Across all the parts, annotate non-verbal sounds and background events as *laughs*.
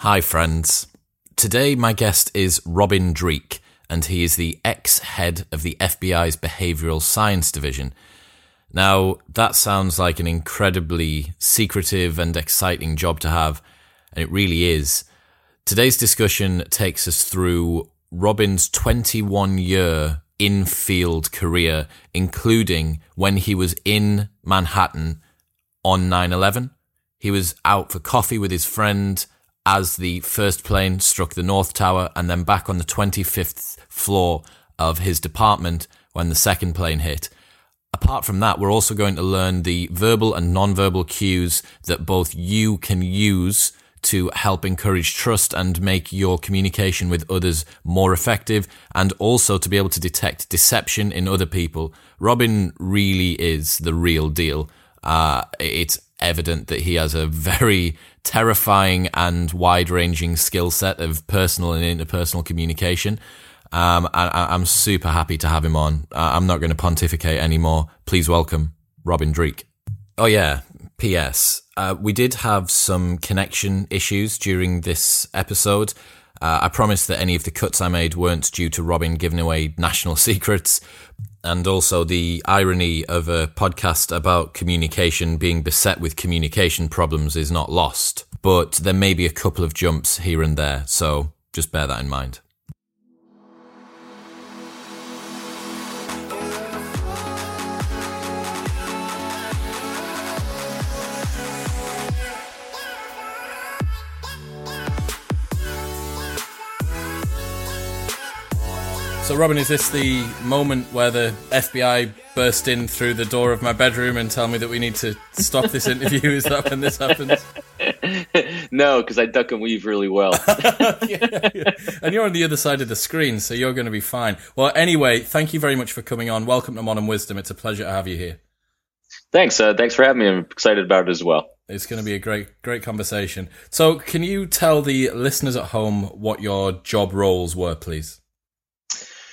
Hi, friends. Today, my guest is Robin Dreeke, and he is the ex head of the FBI's Behavioral Science Division. Now, that sounds like an incredibly secretive and exciting job to have, and it really is. Today's discussion takes us through Robin's 21 year in field career, including when he was in Manhattan on 9 11. He was out for coffee with his friend as the first plane struck the North Tower and then back on the 25th floor of his department when the second plane hit. Apart from that, we're also going to learn the verbal and non-verbal cues that both you can use to help encourage trust and make your communication with others more effective and also to be able to detect deception in other people. Robin really is the real deal. Uh, it's evident that he has a *laughs* very terrifying and wide ranging skill set of personal and interpersonal communication. Um, I, am super happy to have him on. I'm not going to pontificate anymore. Please welcome Robin Dreeke. Oh, yeah. P.S. Uh, we did have some connection issues during this episode. Uh, I promised that any of the cuts I made weren't due to Robin giving away national *laughs* secrets, and also the irony of a podcast about communication being beset with communication problems is not lost. But there may be a couple of jumps here and there, so just bear that in mind. So, Robin, is this the moment where the FBI burst in through the door of my bedroom and tell me that we need to stop this interview? is that when this happens? *laughs* no, because I duck and weave really well. yeah, *laughs* yeah. And you're on the other side of the screen, so you're going to be fine. Well, anyway, thank you very much for coming on. Welcome to Modern Wisdom. It's a pleasure to have you here. Thanks. Uh, thanks for having me. I'm excited about it as well. It's going to be a great, great conversation. So, can you tell the listeners at home what your job roles were, please?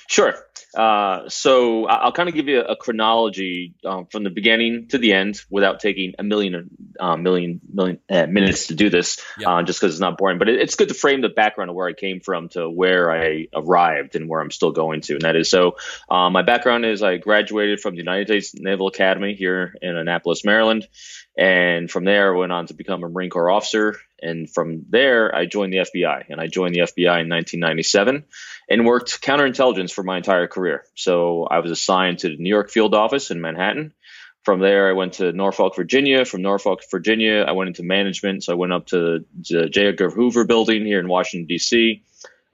Sure. Uh, so I'll kind of give you a chronology um, from the beginning to the end without taking a million, uh, million, million uh, minutes to do this, uh, just because it's not boring. But it, it's good to frame the background of where I came from to where I arrived and where I'm still going to. And that is so. Uh, my background is I graduated from the United States Naval Academy here in Annapolis, Maryland, and from there I went on to become a Marine Corps officer. And from there I joined the FBI, and I joined the FBI in 1997 and worked counterintelligence for my entire career. So I was assigned to the New York field office in Manhattan. From there, I went to Norfolk, Virginia. From Norfolk, Virginia, I went into management. So I went up to the J. Edgar Hoover building here in Washington, D.C.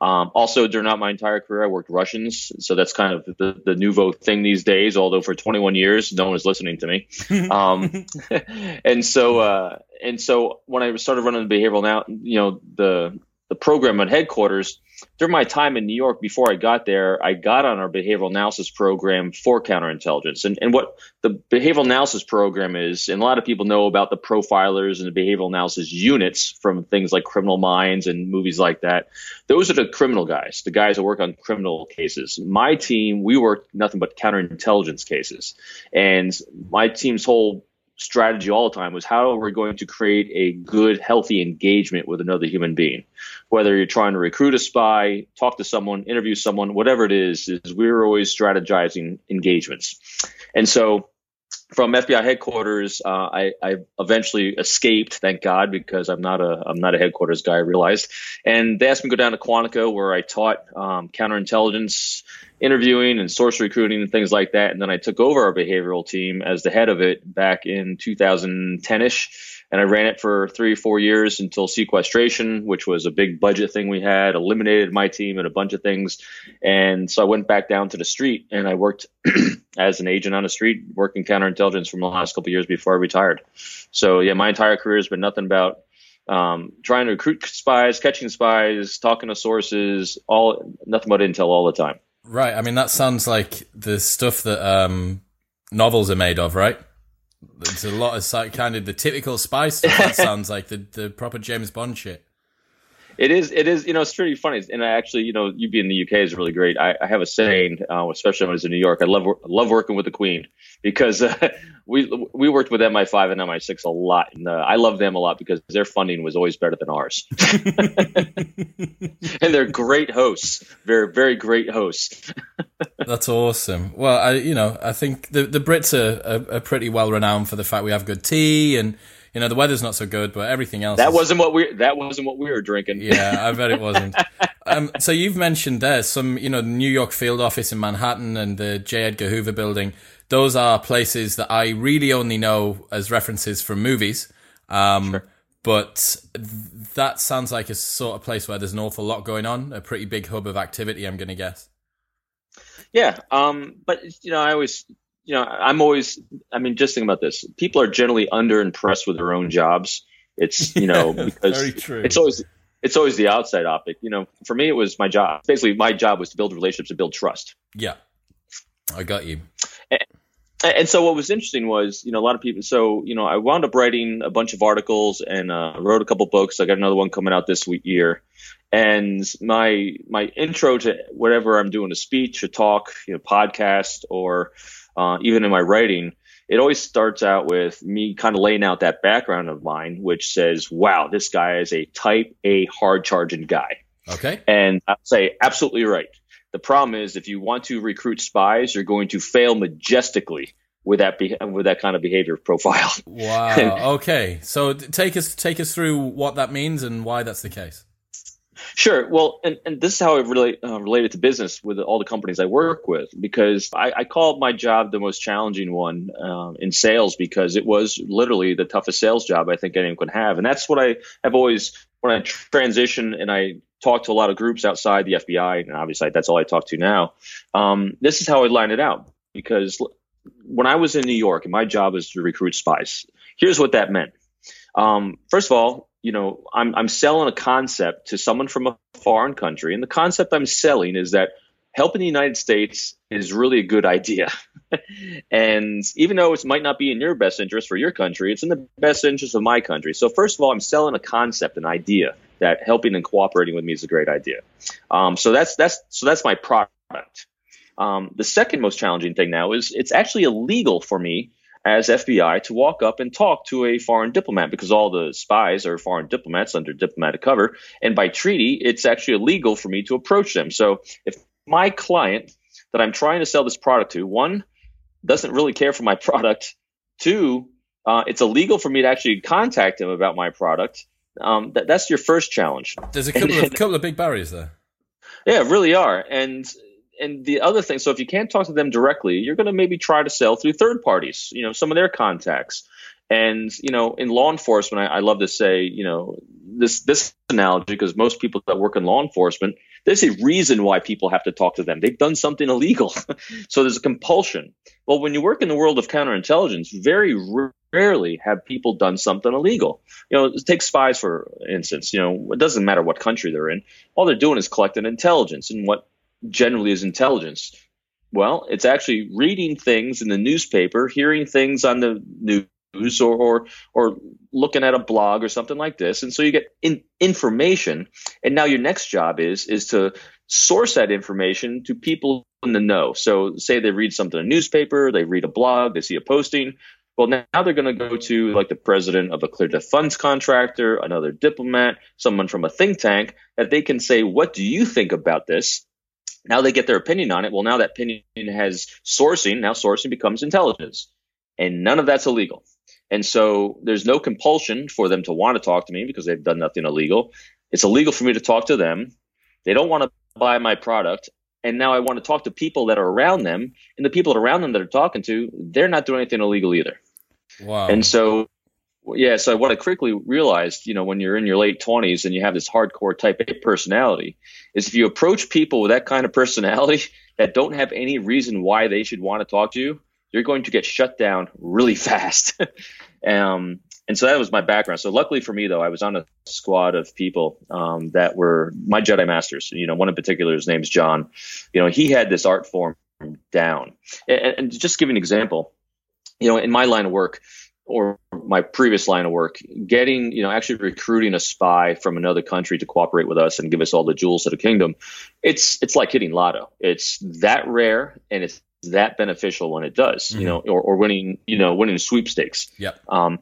Um, also, during my entire career, I worked Russians. So that's kind of the, the nouveau thing these days, although for 21 years, no one was listening to me. *laughs* um, *laughs* and so, uh, and so when I started running the behavioral now, you know, the, the program at headquarters, during my time in New York before I got there, I got on our behavioral analysis program for counterintelligence. And, and what the behavioral analysis program is, and a lot of people know about the profilers and the behavioral analysis units from things like Criminal Minds and movies like that. Those are the criminal guys, the guys that work on criminal cases. My team, we work nothing but counterintelligence cases. And my team's whole strategy all the time was how are we going to create a good, healthy engagement with another human being? Whether you're trying to recruit a spy, talk to someone, interview someone, whatever it is, is we're always strategizing engagements. And so from FBI headquarters, uh, I, I, eventually escaped, thank God, because I'm not a I'm not a headquarters guy. I realized, and they asked me to go down to Quantico, where I taught um, counterintelligence interviewing and source recruiting and things like that. And then I took over our behavioral team as the head of it back in 2010 ish. And I ran it for three or four years until sequestration, which was a big budget thing we had, eliminated my team and a bunch of things. And so I went back down to the street and I worked *clears throat* as an agent on the street, working counterintelligence from the last couple years before I retired. So yeah, my entire career has been nothing about um, trying to recruit spies, catching spies, talking to sources, all nothing but intel all the time. Right. I mean, that sounds like the stuff that um, novels are made of, right? There's a lot of kind of the typical spy stuff. That *laughs* sounds like the, the proper James Bond shit. It is. It is. You know, it's pretty funny. And I actually, you know, you being in the UK is really great. I, I have a saying, uh, especially when I was in New York. I love love working with the Queen because uh, *laughs* we we worked with MI5 and MI6 a lot, and uh, I love them a lot because their funding was always better than ours. *laughs* and they're great hosts. Very very great hosts. *laughs* That's awesome. Well, I you know I think the the Brits are, are, are pretty well renowned for the fact we have good tea and you know the weather's not so good, but everything else. That is, wasn't what we. That wasn't what we were drinking. Yeah, I *laughs* bet it wasn't. um, so you've mentioned there some, you know, the New York field office in Manhattan and the J. Edgar Hoover building. Those are places that I really only know as references from movies. Um, sure. But that sounds like a sort of place where there's an awful lot going on, a pretty big hub of activity. I'm going to guess. Yeah, um, but you know, I always you know, I'm always, I mean, just think about this. People are generally under impressed with their own jobs. It's, you know, *laughs* because it's always, it's always the outside optic. You know, for me, it was my job. Basically, my job was to build relationships and build trust. Yeah. I got you. And, and so what was interesting was, you know, a lot of people. So, you know, I wound up writing a bunch of articles and uh, wrote a couple books. I got another one coming out this week, year. And my my intro to whatever I'm doing, a speech, a talk, you know, podcast, or uh, even in my writing, it always starts out with me kind of laying out that background of mine, which says, wow, this guy is a type A hard charging guy. Okay. And I'll say, absolutely right. The problem is if you want to recruit spies, you're going to fail majestically with that be- with that kind of behavior profile. *laughs* Wow. okay. So take us take us through what that means and why that's the case. Sure. Well, and, and this is how I relate uh, related to business with all the companies I work with because I, I call my job the most challenging one uh, in sales because it was literally the toughest sales job I think anyone could have, and that's what I have always when I transition and I talk to a lot of groups outside the FBI, and obviously that's all I talk to now. Um, this is how I line it out because when I was in New York and my job was to recruit spies, here's what that meant. Um, first of all, you know, I'm, I'm selling a concept to someone from a foreign country. And the concept I'm selling is that helping the United States is really a good idea. *laughs* and even though it might not be in your best interest for your country, it's in the best interest of my country. So, first of all, I'm selling a concept, an idea that helping and cooperating with me is a great idea. Um, so that's that's so that's my product. Um, the second most challenging thing now is it's actually illegal for me as FBI to walk up and talk to a foreign diplomat because all the spies are foreign diplomats under diplomatic cover. And by treaty, it's actually illegal for me to approach them. So if my client that I'm trying to sell this product to, one, doesn't really care for my *laughs* product, two, uh, it's illegal for me to actually contact him about my product. Um, that, that's your first challenge. There's a couple, and, of, couple of big barriers there. Yeah, really are. And and the other thing, so if you can't talk to them directly, you're going to maybe try to sell through third parties, you know, some of their contacts. And you know, in law enforcement, I, I love to say, you know, this this analogy because most people that work in law enforcement, there's a reason why people have to talk to them. They've done something illegal, *laughs* so there's a compulsion. Well, when you work in the world of counterintelligence, very rarely have people done something illegal. You know, take spies for instance. You know, it doesn't matter what country they're in. All they're doing is collecting intelligence, and what generally is intelligence? Well, it's actually reading things in the newspaper, hearing things on the news, or or, or looking at a blog or something like this, and so you get in, information. And now your next job is is to source that information to people in the know. So, say they read something in a newspaper, they read a blog, they see a posting. Well, now they're going to go to like the president of a clear funds contractor, another diplomat, someone from a think tank, that they can say, "What do you think about this?" Now they get their opinion on it. Well, now that opinion has sourcing. Now sourcing becomes intelligence. And none of that's illegal. And so there's no compulsion for them to want to talk to me because they've done nothing illegal. It's illegal for me to talk to them. They don't want to buy my product. And now I want to talk to people that are around them. And the people around them that are talking to, they're not doing anything illegal either. Wow. And so yeah, so what I quickly realized, you know, when you're in your late 20s and you have this hardcore type A personality, is if you approach people with that kind of personality *laughs* that don't have any reason why they should want to talk to you, you're going to get shut down really *laughs* fast. um, and so that was my background. So luckily for me, though, I was on a squad of people um, that were my Jedi masters. You know, one in particular, his name's John. You know, he had this art form down. And, and just give an example, you know, in my line of work, or my previous line of work, getting, you know, actually recruiting a spy from another country to cooperate with us and give us all the jewels of the kingdom, it's it's like hitting lotto. It's that rare and it's that beneficial when it does, mm-hmm. you know, or, or winning, you know, winning sweepstakes. Yeah. Um,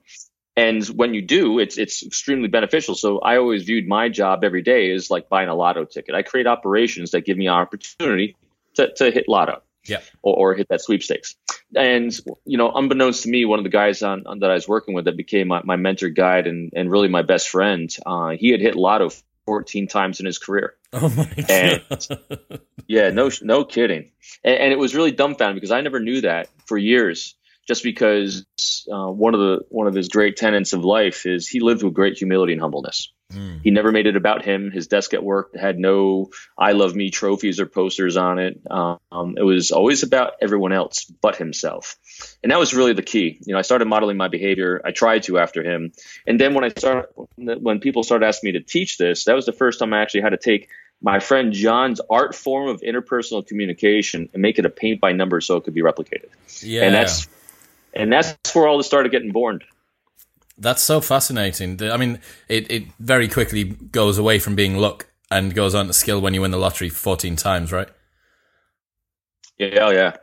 and when you do, it's it's extremely beneficial. So I always viewed my job every day as like buying a lotto ticket. I create operations that give me an opportunity to, to hit lotto yeah. or, or, hit that sweepstakes. And you know, unbeknownst to me, one of the guys on, on that I was working with that became my, my mentor guide and, and really my best friend, uh, he had hit lotto 14 times in his career. Oh my and, god! yeah, no, no kidding. And, and, it was really dumbfounding because I never knew that for years. Just because uh, one of the one of his great tenets of life is he lived with great humility and humbleness. Mm. He never made it about him. His desk at work had no "I love me" trophies or posters on it. Um, it was always about everyone else but himself, and that was really the key. You know, I started modeling my behavior. I tried to after him, and then when I started, when people started asking me to teach this, that was the first time I actually had to take my friend John's art form of interpersonal communication and make it a paint by number so it could be replicated. Yeah, and that's and that's where all this started getting born. That's so fascinating. I mean, it, it very quickly goes away from being luck and goes on to skill when you win the lottery 14 times, right? Yeah, oh, yeah.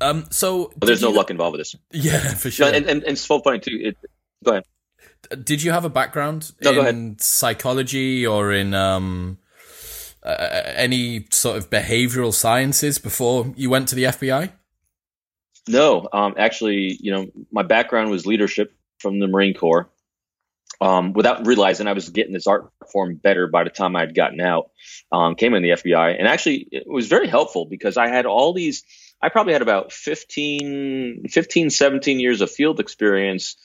Um, so there's no luck involved with this. Yeah, *laughs* for sure. and, and, and it's so funny too. It, go ahead. Did you have a background no, in psychology or in um, uh, any sort of behavioral sciences before you went to the FBI? No, um, actually, you know, my background was leadership from the Marine Corps. Um, without realizing I was getting this art form better by the time I had gotten out, um, came in the FBI. And actually, it was very helpful because I had all these, I probably had about 15, 15 17 years of field experience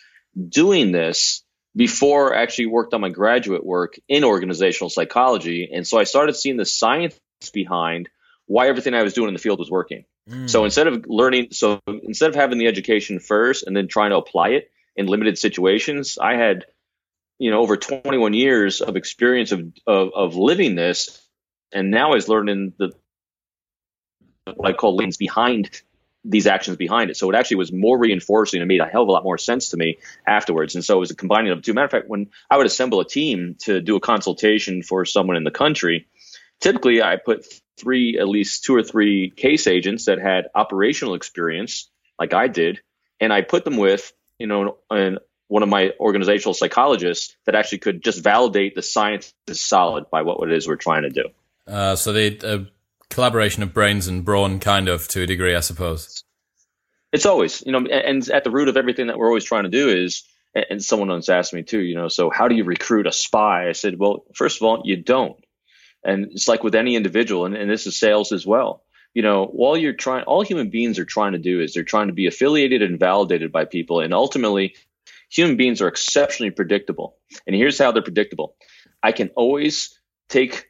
doing this before I actually worked on my graduate work in organizational psychology. And so I started seeing the science behind why everything I was doing in the field was working. Mm. So instead of learning, so instead of having the education first and then trying to apply it, in limited situations. I had, you know, over 21 years of experience of, of, of living this. And now I was learning the, what I call lanes behind these actions behind it. So it actually was more reinforcing and made a hell of a lot more sense to me afterwards. And so it was a combining of two. Matter of fact, when I would assemble a team to do a consultation for someone in the country, typically I put three, at least two or three case agents that had operational experience, like I did, and I put them with you know, and one of my organizational psychologists that actually could just validate the science is solid by what it is we're trying to do. Uh, so the uh, collaboration of brains and brawn, kind of to a degree, I suppose. It's always, you know, and at the root of everything that we're always trying to do is, and someone once asked me too, you know, so how do you recruit a spy? I said, well, first of all, you don't. And it's like with any individual, and, and this is sales as well you know, all you're trying, all human beings are trying to do is they're trying to be affiliated and validated by people. And ultimately, human beings are exceptionally predictable. And here's how they're predictable I can always take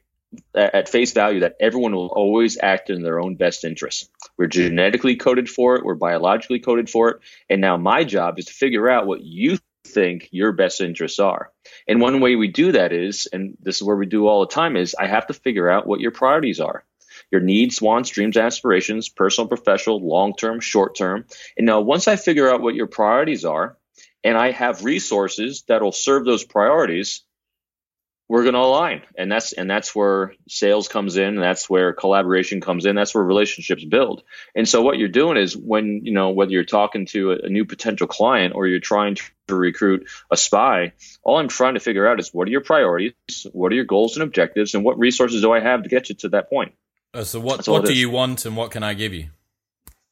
at face value that everyone will always act in their own best interest. We're genetically coded for it, we're biologically coded for it. And now my job is to figure out what you think your best interests are. And one way we do that is, and this is where we do all the time, is I have to figure out what your priorities are your needs, wants, dreams, aspirations, personal, professional, long term, short term. And now, once I figure out what your priorities are, and I have resources that'll serve those priorities, we're going to align, and that's and that's where sales comes in. And that's where collaboration comes in. That's where relationships build. And so, what you're doing is when you know whether you're talking to a, a new potential client or you're trying to recruit a spy, all I'm trying to figure out is what are your priorities, what are your goals and objectives, and what resources do I have to get you to that point. Uh, so what what do you want and what can I give you?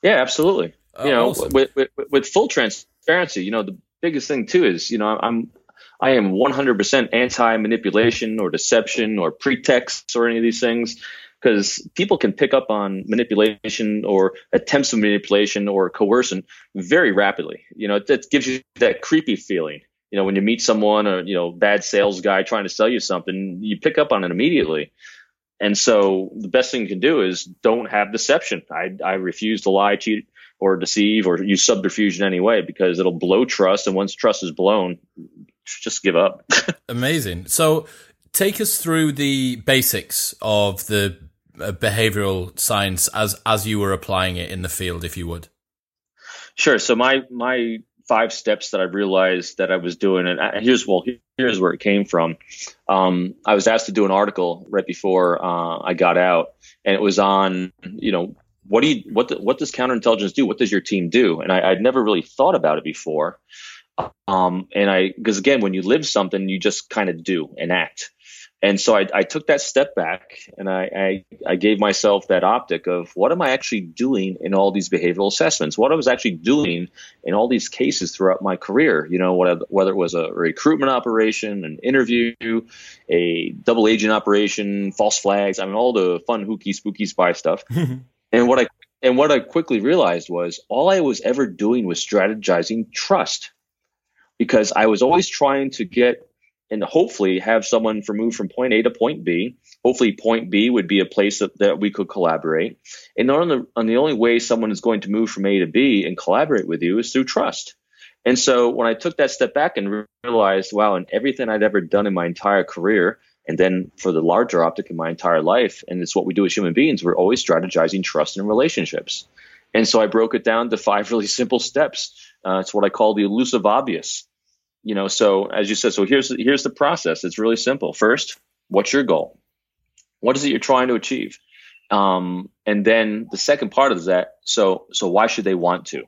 Yeah, absolutely. Uh, you know, awesome. with, with, with full transparency, you know, the biggest thing too is, you know, I'm I am 100% anti manipulation or deception or pretext or any of these things because people can pick up on manipulation or attempts of manipulation or coercion very rapidly. You know, it, gives you that creepy feeling. You know, when you meet someone or, you know, bad sales guy trying to sell you something, you pick up on it immediately. And so the best thing you can do is don't have deception. I, I refuse to lie, cheat, or deceive or use subterfuge in any way because it'll blow trust. And once trust is blown, just give up. *laughs* Amazing. So take us through the basics of the uh, behavioral science as as you were applying it in the field, if you would. Sure. So my my five steps that I realized that I was doing. And I, here's well, here's where it came from. Um, I was asked to do an article right before uh, I got out, and it was on you know what do you what the, what does counterintelligence do? What does your team do? And I, would never really thought about it before. Um, and I because again, when you live something, you just kind of do and act. And so I, I, took that step back and I, I, I, gave myself that optic of what am I actually doing in all these behavioral assessments? What I was actually doing in all these cases throughout my career, you know, whether it was a recruitment operation, an interview, a double agent operation, false flags, I mean, all the fun, hooky, spooky spy stuff. *laughs* and what I, and what I quickly realized was all I was ever doing was strategizing trust because I was always trying to get and hopefully have someone move from point A to point B. Hopefully, point B would be a place that, that we could collaborate. And on the, on the only way someone is going to move from A to B and collaborate with you is through trust. And so when I took that step back and realized, wow, and everything I'd ever done in my entire career, and then for the larger optic in my entire life, and it's what we do as human beings, we're always strategizing trust and relationships. And so I broke it down to five *laughs* really simple steps. Uh, it's what I call the elusive obvious you know, so as you said, so here's here's the process. It's really simple. First, what's your goal? What is it you're trying to achieve? Um, and then the second part of that. So so why should they want to?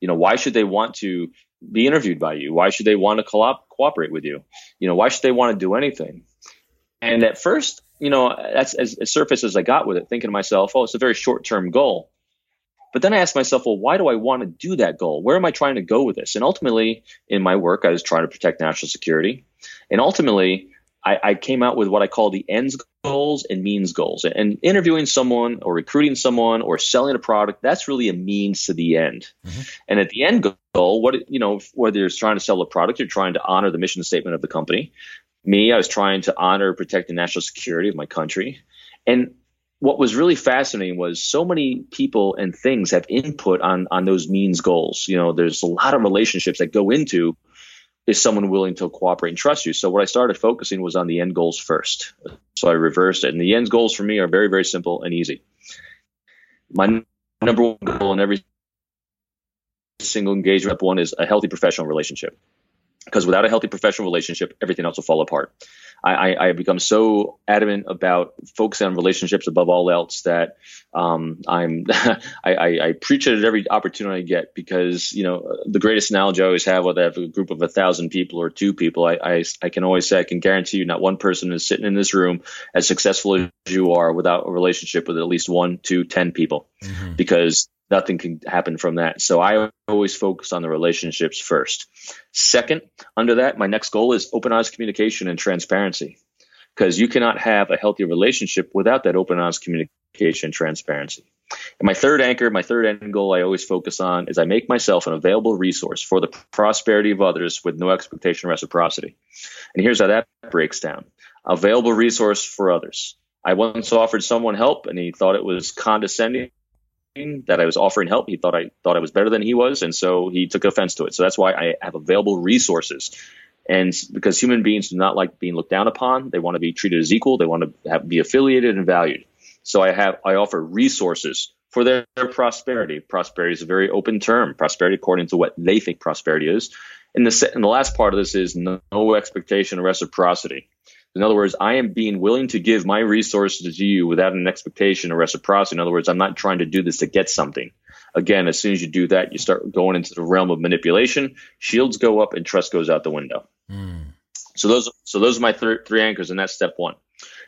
You know, why should they want to be interviewed by you? Why should they want to co- cooperate with you? You know, why should they want to do anything? And at first, you know, that's as, as surface as I got with it, thinking to myself, oh, it's a very short term goal. But then I asked myself, well, why do I want to do that goal? Where am I trying to go with this? And ultimately, in my work, I was trying to protect national security. And ultimately, I, I came out with what I call the ends goals and means goals. And interviewing someone or recruiting someone or selling a product, that's really a means to the end. Mm-hmm. And at the end goal, what you know, whether you're trying to sell a product, you're trying to honor the mission statement of the company. Me, I was trying to honor, protect the national security of my country. And what was really fascinating was so many people and things have input on on those means goals. You know, there's a lot of relationships that go into is someone willing to cooperate and trust you. So what I started focusing was on the end goals first. So I reversed it, and the end goals for me are very very simple and easy. My number one goal in every single engagement one is a healthy professional relationship because without a healthy professional relationship, everything else will fall apart. I, I, I have become so adamant about focusing on relationships above all else that um, I'm *laughs* I, I, I, preach it at every opportunity I get because you know the greatest analogy I always have whether I have a group of a thousand people or two people I, I, I can always say I can guarantee you not one person is sitting in this room as successful as you are without a relationship with at least one, two, ten people mm-hmm. because nothing can happen from that. So I always focus on the relationships first. Second, under that, my next goal is open, honest communication and transparency. Because you cannot have a healthy relationship without that open, honest communication transparency. And my third anchor, my third end goal I always focus on is I make myself an available resource for the prosperity of others with no expectation reciprocity. And here's how that breaks down. Available resource for others. I once offered someone help and he thought it was condescending that I was offering help. He thought I thought I was better than he was, and so he took offense to it. So that's why I have available resources. And because human beings do not like being looked down upon, they want to be treated as equal. They want to have, be affiliated and valued. So I have I offer resources for their, their prosperity. Prosperity is a very open term. Prosperity according to what they think prosperity is. And the and the last part of this is no, no expectation of reciprocity. In other words, I am being willing to give my resources to you without an expectation of reciprocity. In other words, I'm not trying to do this to get something. Again, as soon as you do that, you start going into the realm of manipulation. Shields go up and trust goes out the window. Mm. So those, so those are my th- three anchors, and that's step one.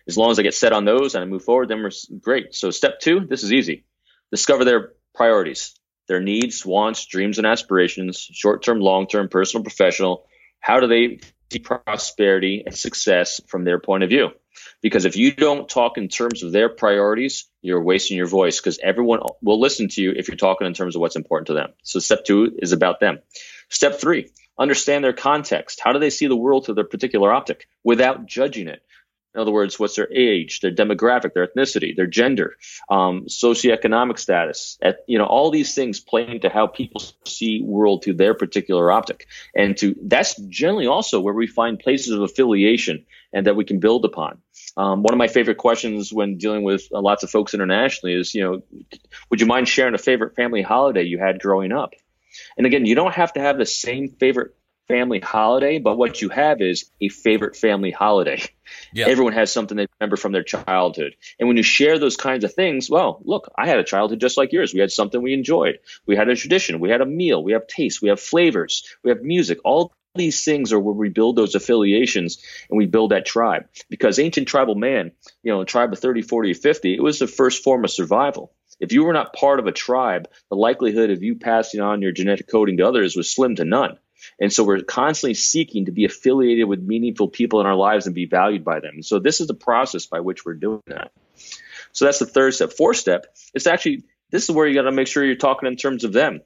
As long as I get set on those and I move forward, then we're great. So step two, this is easy. Discover their priorities, their needs, wants, dreams, and aspirations, short term, long term, personal, professional. How do they prosperity and success from their point of view. Because if you don't talk in terms of their priorities, you're wasting your voice because everyone will listen to you if you're talking in terms of what's important to them. So step two is about them. Step three, understand their context. How do they see the world through their particular optic without judging it? In other words, what's their age, their demographic, their ethnicity, their gender, um, socioeconomic status, at, you know, all these things play into how people see world through their particular optic. And to that's generally also where we find places of affiliation and that we can build upon. Um, one of my favorite questions when dealing with uh, lots of folks internationally is, you know, would you mind sharing a favorite family holiday you had growing up? And again, you don't have to have the same favorite family holiday, but what you have is a favorite family holiday. Yeah. Everyone has something they remember from their childhood. And when you share those kinds of things, well, look, I had a childhood just like yours. We had something we enjoyed. We had a tradition. We had a meal. We have taste. We have flavors. We have music. All these things are where we build those affiliations and we build that tribe. Because ancient tribal man, you know, a tribe of 30, 40, 50, it was the first form of survival. If you were not part of a tribe, the likelihood of you passing on your genetic coding to others was slim to none. And so we're constantly seeking to be affiliated with meaningful people in our lives and be valued by them. So this is the process by which we're doing that. So that's the third step. Fourth step is actually this is where you got to make sure you're talking in terms of them.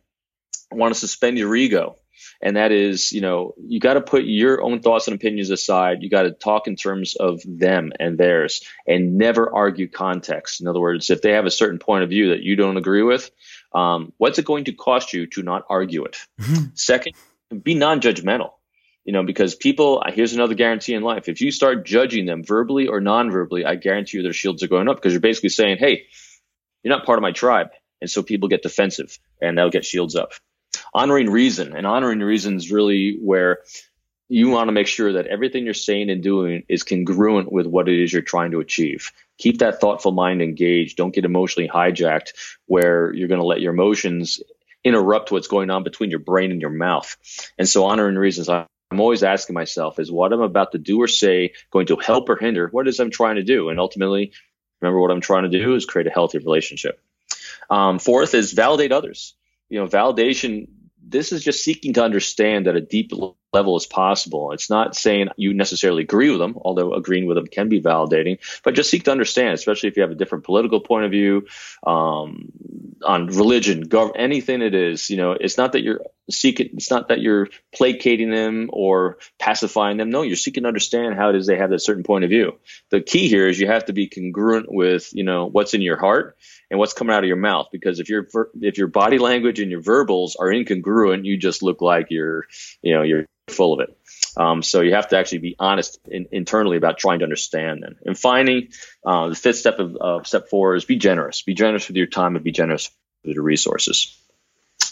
I want to suspend your ego. And that is, you know, you got to put your own thoughts and opinions aside. You got to talk in terms of them and theirs and never argue context. In other words, if they have a certain point of view that you don't agree with, um, what's it going to cost you to not argue it? Mm-hmm. Second, be non-judgmental you know because people here's another guarantee in life if you start judging them verbally or non-verbally i guarantee you their shields are going up because you're basically saying hey you're not part of my tribe and so people get defensive and they'll get shields up honoring reason and honoring reason is really where you want to make sure that everything you're saying and doing is congruent with what it is you're trying to achieve. Keep that thoughtful mind engaged. Don't get emotionally hijacked where you're going to let your emotions interrupt what's going on between your brain and your mouth. And so, honoring reasons, I'm always asking myself, is what I'm about to do or say going to help or hinder what is I'm trying to do? And ultimately, remember what I'm trying to do is create a healthy relationship. Um, fourth is validate others. You know, validation this is just seeking to understand at a deep level as possible. It's not saying you necessarily agree with them, although agreeing with them can be validating, but just seek to understand, especially if you have a different political point of view um, on religion, gov- anything it is. You know, it's not that you're seeking, it's not that you're placating them or pacifying them. No, you're seeking to understand how it is they have that certain point of view. The key here is you have to be congruent with, you know, what's in your heart and what's coming out of your mouth. Because if your if your body language and your verbals are incongruent, you just look like you're you know you're full of it. Um, so you have to actually be honest in, internally about trying to understand them. And finally, uh, the fifth step of step four is be generous. Be generous with your time and be generous with your resources.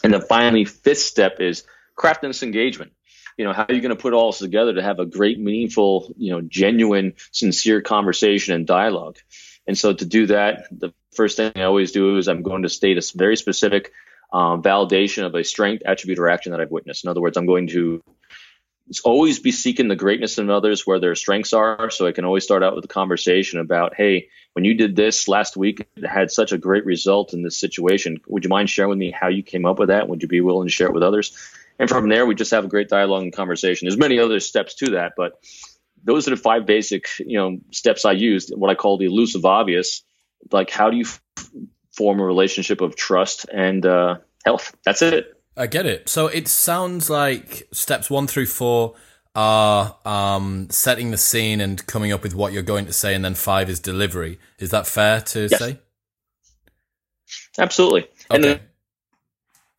And then finally, fifth step is craft this engagement. You know, how are you going to put all this together to have a great, meaningful, you know, genuine, sincere conversation and dialogue? And so to do that, the first thing I always do is I'm going to state a very specific um, validation of a strength, attribute, or action that I've witnessed. In other words, I'm going to always be seeking the greatness in others where their strengths are. So I can always start out with a conversation about, hey, when you did this last week, it had such a great result in this situation. Would you mind sharing with me how you came up with that? Would you be willing to share it with others? And from there, we just have a great dialogue and conversation. There's many other steps to that, but those are the five basic, you know, steps I used. What I call the elusive obvious. Like, how do you f- form a relationship of trust and uh, health? That's it. I get it. So it sounds like steps one through four are um, setting the scene and coming up with what you're going to say, and then five is delivery. Is that fair to yes. say? Absolutely. Okay. And, then-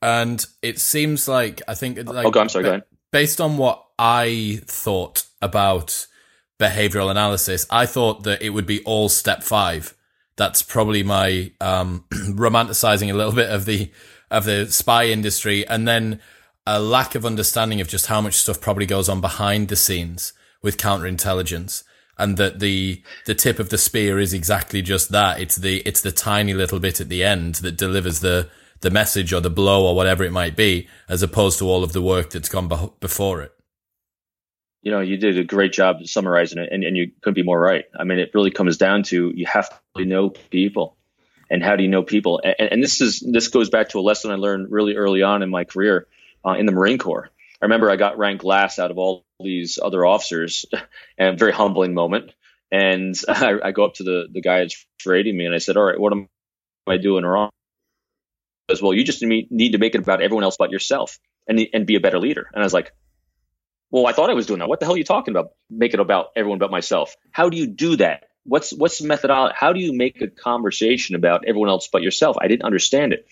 and it seems like I think. Like, okay, I'm sorry. Go ahead. Based on what I thought about behavioral analysis, I thought that it would be all step five. That's probably my um, *clears throat* romanticizing a little bit of the of the spy industry, and then a lack of understanding of just how much stuff probably goes on behind the scenes with counterintelligence and that the the tip of the spear is exactly just that. It's the it's the tiny little bit at the end that delivers the the message or the blow or whatever it might be as opposed to all of the work that's gone be- before it you know you did a great job summarizing it and, and you couldn't be more right i mean it really comes down to you have to know people and how do you know people and, and this is this goes back to a lesson i learned really early on in my career uh, in the Marine Corps. I remember I got ranked last out of all these other officers, *laughs* and very humbling moment. And *laughs* I, I, go up to the the guy that's rating me, and I said, "All right, what am I doing wrong?" As well, you just need to make it about everyone else but yourself, and and be a better leader. And I was like, "Well, I thought I was doing that. What the hell are you talking about? Make it about everyone but myself. How do you do that? What's what's the methodology? How do you make a conversation about everyone else but yourself? I didn't understand it.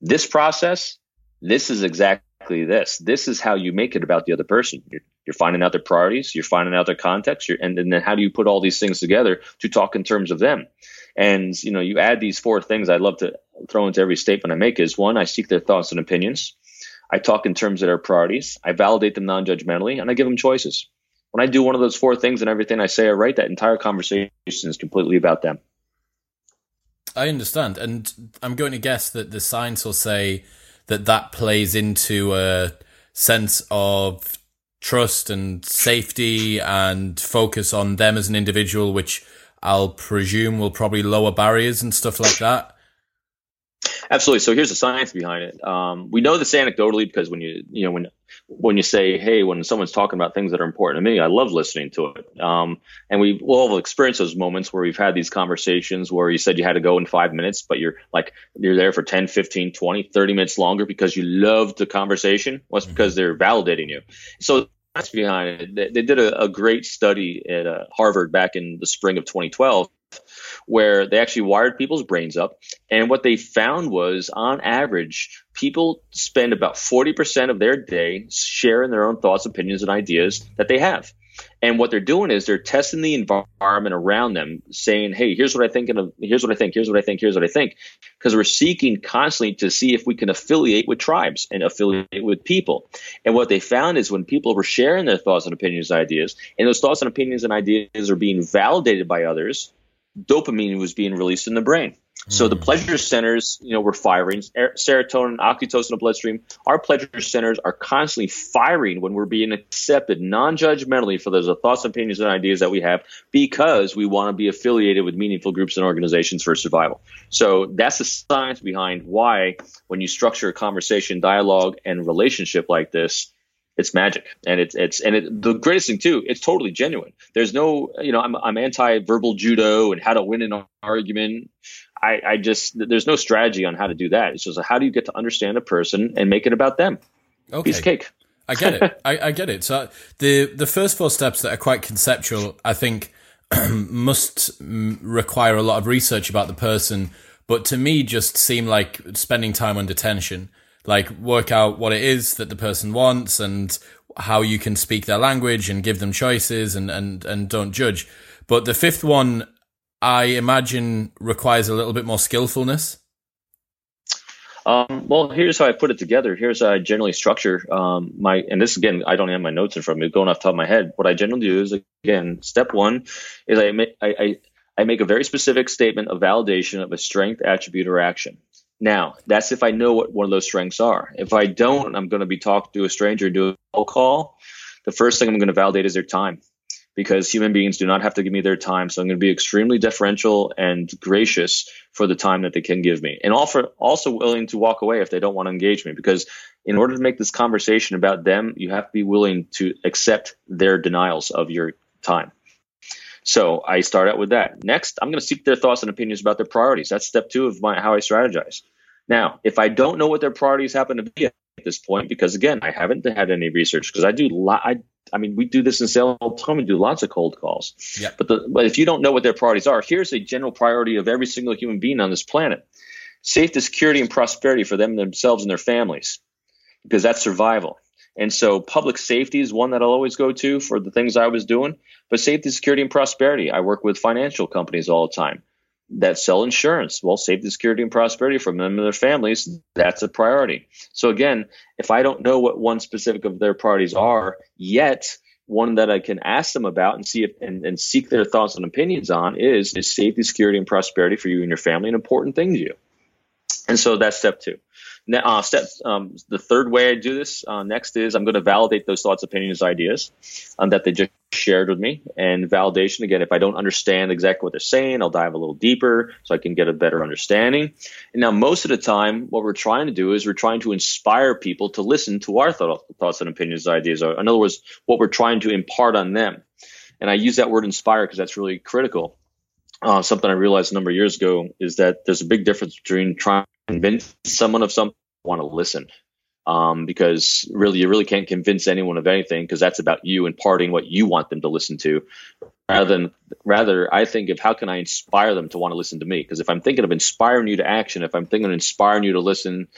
This process, this is exactly this. This is how you make it about the other person. You're, you're finding out their priorities, you're finding out their context, and, and then how do you put all these things together to talk in terms of them? And you know, you add these four things. I'd love to throw into every statement I make is one, I seek their thoughts and opinions. I talk in terms of their priorities. I validate them non judgmentally, and I give them choices. When I do one of those four things and everything I say I write, that entire conversation is completely about them. I understand. And I'm going to guess that the science will say that that plays into a sense of trust and safety and focus on them as an individual, which I'll presume will probably lower barriers and stuff like that. Absolutely. So here's the science behind it. Um, we know this anecdotally because when you you know when when you say, hey, when someone's talking about things that are important to me, I love listening to it. Um, and we've all experienced those moments where we've had these conversations where you said you had to go in five minutes, but you're like you're there for 10, 15, 20, 30 minutes longer because you loved the conversation. Well, it's because they're validating you. So that's behind it. They, they did a, a, great study at uh, Harvard back in the spring of 2012 where they actually wired people's brains up. And what they found was, on average, people spend about 40% of their day sharing their own thoughts, opinions, and ideas that they have. And what they're doing is they're testing the environment around them, saying, "Hey, here's what I think, and here's what I think, here's what I think, here's what I think," because we're seeking constantly to see if we can affiliate with tribes and affiliate with people. And what they found is when people were sharing their thoughts and opinions, and ideas, and those thoughts and opinions and ideas are being validated by others, dopamine was being released in the brain. So the hmm. pleasure centers, you know, were firing serotonin, oxytocin in the bloodstream. Our pleasure centers are constantly firing when we're being accepted non-judgmentally for those thoughts, opinions, and ideas that we have because we want to be affiliated with meaningful groups and organizations for survival. So that's the science behind why when you structure a conversation, dialogue, and relationship like this, it's magic. And it's it's and it, the greatest thing too it's totally genuine. There's no you know i'm, I'm anti verbal judo and how to win an argument. I, I just there's no strategy on how to do that. It's just how do you get to understand a person and make it about them? Okay. piece of cake. I get it. I, I get it. So the the first four steps that are quite conceptual i think *clears throat* must require a lot of research about the person but to me just seem like spending time under tension like work out what it is that the person wants and how you can speak their language and give them choices and, and, and don't judge. But the fifth one, I imagine requires a little bit more skillfulness. Um, well, here's how I put it together. Here's how I generally structure um, my, and this again, I don't have my notes in front of me, going off top of my head. What I generally do is, again, step one is I make, I, I, I make a very specific statement of validation of a strength, attribute, or action. Now, that's if I know what one of those strengths are. If I don't, I'm going to be talking to a stranger, do a call. The first thing I'm going to validate is their time because human beings do not have to give me their time. So I'm going to be extremely deferential and gracious for the time that they can give me and offer, also willing to walk away if they don't want to engage me because in order to make this conversation about them, you have to be willing to accept their denials of your time. So I start out with that. Next, I'm going to seek their thoughts and opinions about their priorities. That's step two of my, how I strategize. Now, if I don't know what their priorities happen to be at this point, because again, I haven't had any research because I do, lo- I, I mean, we do this in sales all the time. We do lots of cold calls. Yeah. But the, but if you don't know what their priorities are, here's a general priority of every single human being on this planet: safety, security, and prosperity for them themselves and their families, because that's survival. And so public safety is one that I'll always go to for the things I was doing. But safety, security, and prosperity. I work with financial companies all the time that sell insurance. Well, safety, security, and prosperity for them and their families, that's a priority. So again, if I don't know what one specific of their priorities are yet, one that I can ask them about and see if and, and seek their thoughts and opinions on is is safety, security, and prosperity for you and your family an important thing to you. And so that's step two. Uh, step um, the third way I do this uh, next is I'm going to validate those thoughts, opinions, ideas um, that they just shared with me. And validation again, if I don't understand exactly what they're saying, I'll dive a little deeper so I can get a better understanding. And now, most of the time, what we're trying to do is we're trying to inspire people to listen to our thoughts and opinions, ideas. In other words, what we're trying to impart on them. And I use that word inspire because that's really critical. Uh, something I realized a number of years ago is that there's a big difference between trying convince someone of something want to listen. Um, because really you really can't convince anyone of anything because that's about you imparting what you want them to listen to. Rather than rather i think of how can i inspire them to want to listen to me? Because if i'm thinking of inspiring you to action if i'm thinking of inspiring you to listen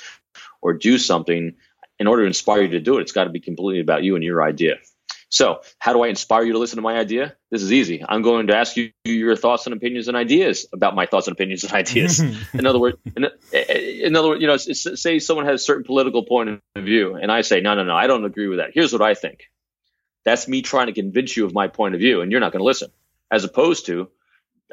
or do something in order to inspire you to do it it's got to be completely about you and your idea So, how do I inspire you to listen to my idea? This is easy. I'm going to ask you your thoughts and opinions and ideas about my thoughts and opinions and ideas. *laughs* in other words, in, in, other words, you know, say someone has a certain political point of view, and I say, no, no, no, I don't agree with that. Here's what I think. That's me trying to convince you of my point of view, and you're not going to listen. As opposed to,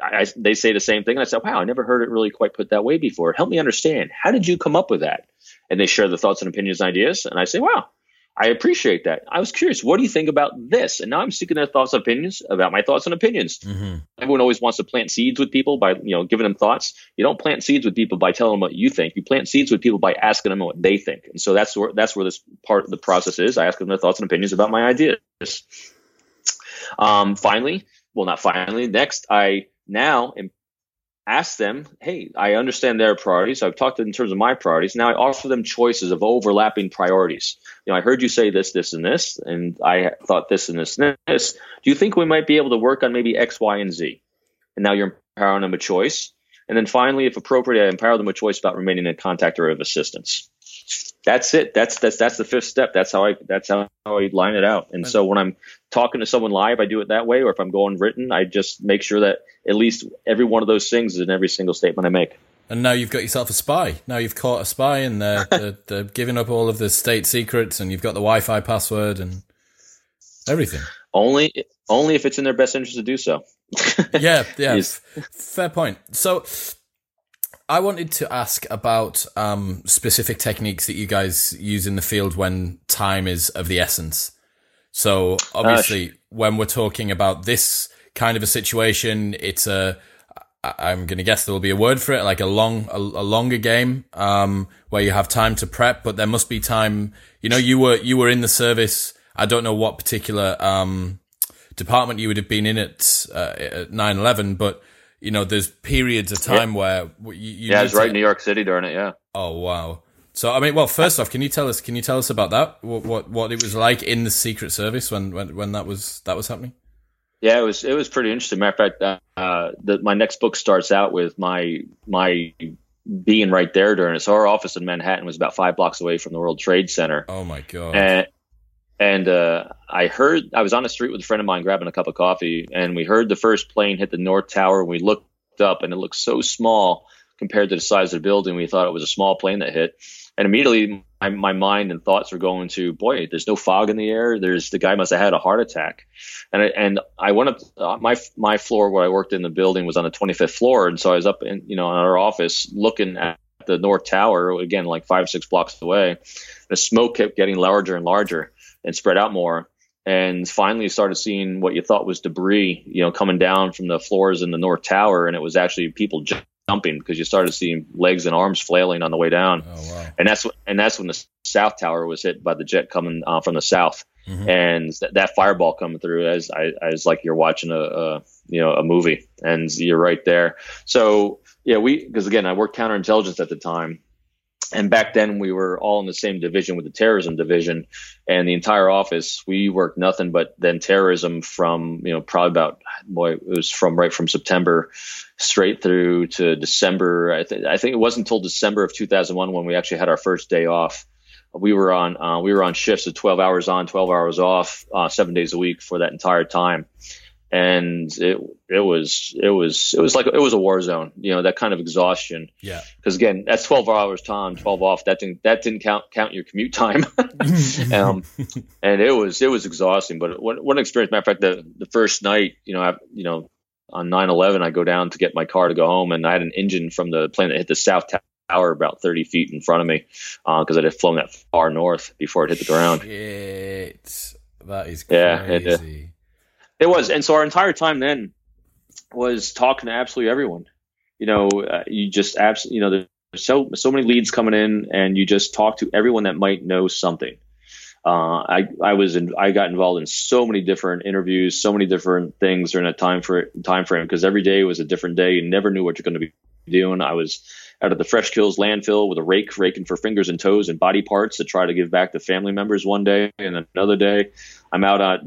I, they say the same thing, and I say, wow, I never heard it really quite put that way before. Help me understand. How did you come up with that? And they share the thoughts and opinions and ideas, and I say, wow, I appreciate that. I was curious, what do you think about this? And now I'm seeking their thoughts and opinions about my thoughts and opinions. Mm-hmm. Everyone always wants to plant seeds with people by, you know, giving them thoughts. You don't plant seeds with people by telling them what you think. You plant seeds with people by asking them what they think. And so that's where that's where this part of the process is. I ask them their thoughts and opinions about my ideas. Um, finally, well, not finally. Next, I now am ask them, hey, I understand their priorities. I've talked in terms of my priorities. Now I offer them choices of overlapping priorities. You know, I heard you say this, this, and this, and I thought this and this and this. Do you think we might be able to work on maybe X, Y, and Z? And now you're empowering them a choice. And then finally, if appropriate, I empower them a choice about remaining in contact or of assistance. That's it. That's that's that's the fifth step. That's how I that's how I line it out. And so when I'm talking to someone live, I do it that way. Or if I'm going written, I just make sure that at least every one of those things is in every single statement I make. And now you've got yourself a spy. Now you've caught a spy, and they're, *laughs* they're, they're giving up all of the state secrets, and you've got the Wi-Fi password and everything. Only, only if it's in their best interest to do so. yeah, *laughs* yeah, fair point. So, I wanted to ask about um, specific techniques that you guys use in the field when time is of the essence. So, obviously, uh, when we're talking about this kind of a situation. It's a I'm going to guess there will be a word for it, like a long, a, a, longer game, um, where you have time to prep, but there must be time. You know, you were, you were in the service. I don't know what particular, um, department you would have been in at, uh, at 9-11, but you know, there's periods of time yeah. where you, you yeah, right in New York City during it. Yeah. Oh, wow. So, I mean, well, first off, can you tell us, can you tell us about that? What, what, what it was like in the secret service when, when, when that was, that was happening? Yeah, it was it was pretty interesting. Matter of fact, uh, the, my next book starts out with my my being right there during it. So our office in Manhattan was about five blocks away from the World Trade Center. Oh my god! And, and uh, I heard I was on the street with a friend of mine grabbing a cup of coffee, and we heard the first plane hit the North Tower. And we looked up, and it looked so small compared to the size of the building. We thought it was a small plane that hit. And immediately my, my mind and thoughts were going to, boy, there's no fog in the air. There's the guy must have had a heart attack. And I, and I went up, uh, my, my floor where I worked in the building was on the 25th floor. And so I was up in, you know, in our office looking at the North Tower, again, like five, six blocks away. The smoke kept getting larger and larger and spread out more and finally started seeing what you thought was debris, you know, coming down from the floors in the North Tower, and it was actually people jumping because you started seeing legs and arms flailing on the way down. Oh, wow. And that's and that's when the south tower was hit by the jet coming uh, from the south, mm-hmm. and th- that fireball coming through as I, as like you're watching a, a, you know a movie, and you're right there. So yeah, we because again I worked counterintelligence at the time. And back then we were all in the same division with the terrorism division, and the entire office we worked nothing but then terrorism from you know probably about boy it was from right from September straight through to December. I, th- I think it wasn't until December of 2001 when we actually had our first day off. We were on uh, we were on shifts of 12 hours on, 12 hours off, uh, seven days a week for that entire time, and it it was it was it was like it was a war zone. You know that kind of exhaustion. Yeah. Because again, that's 12 hours time, 12 off. That didn't that didn't count count your commute time. *laughs* um, and it was it was exhausting. But what, what an experience. Matter of fact, the the first night, you know, I, you know, on 9/11, I go down to get my car to go home, and I had an engine from the plane that hit the south tower about 30 feet in front of me because uh, I had flown that far north before it hit the ground. Shit. That is crazy. Yeah, it, it, was, and so our entire time then was talking to absolutely everyone. You know, uh, you just absolutely, you know, there's so so many leads coming in, and you just talk to everyone that might know something. Uh, I I was in, I got involved in so many different interviews, so many different things during that time for time frame because every day was a different day. You never knew what you're going to be doing. I was out of the Fresh Kills landfill with a rake, raking for fingers and toes and body parts to try to give back to family members one day, and another day, I'm out at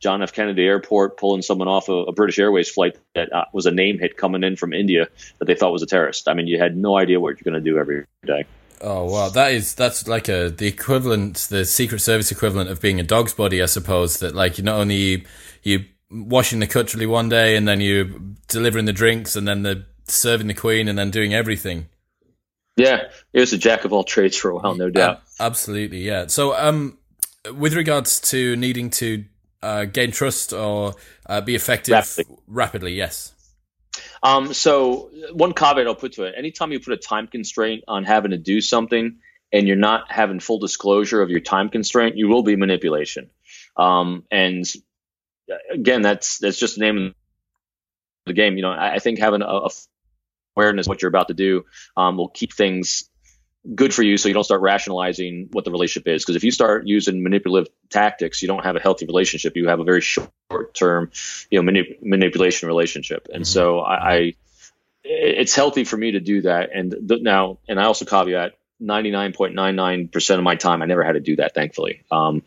John F. Kennedy Airport pulling someone off a, a British Airways flight that uh, was a name hit coming in from India that they thought was a terrorist. I mean, you had no idea what you're going to do every day. Oh wow, that is that's like a the equivalent, the Secret Service equivalent of being a dog's body, I suppose. That like you not only you, you washing the cutlery one day, and then you delivering the drinks, and then the serving the queen, and then doing everything. Yeah, it was a jack of all trades for a while, no doubt. Uh, absolutely, yeah. So, um, with regards to needing to uh, gain trust or uh, be effective rapidly, rapidly yes. Um, so one caveat I'll put to it: anytime you put a time constraint on having to do something, and you're not having full disclosure of your time constraint, you will be manipulation. Um, and again, that's that's just the name of the game. You know, I, I think having a, a awareness of what you're about to do um, will keep things good for you so you don't start rationalizing what the relationship is. Because if you start using manipulative tactics you don't have a healthy relationship. You have a very short term you know manip- manipulation relationship. And mm-hmm. so I, I, it's healthy for me to do that. And th- now and i also caveat 99.99% of my time i never had to do that thankfully. Um,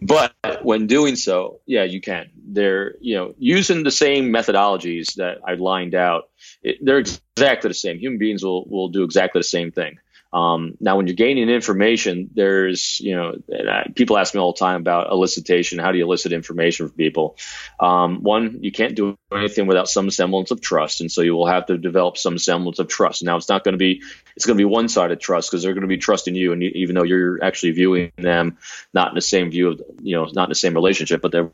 but when doing so yeah you can. They're you know using the same methodologies that i lined out it, they're exactly the same. Human beings will, will do exactly the same thing um, now, when you're gaining information, there's, you know, people ask me all the time about elicitation. How do you elicit information from people? Um, one, you can't do anything without some semblance of trust. And so you will have to develop some semblance of trust. Now, it's not going to be, it's going to be one sided trust because they're going to be trusting you. And even though you're actually viewing them not in the same view of, you know, not in the same relationship, but they're,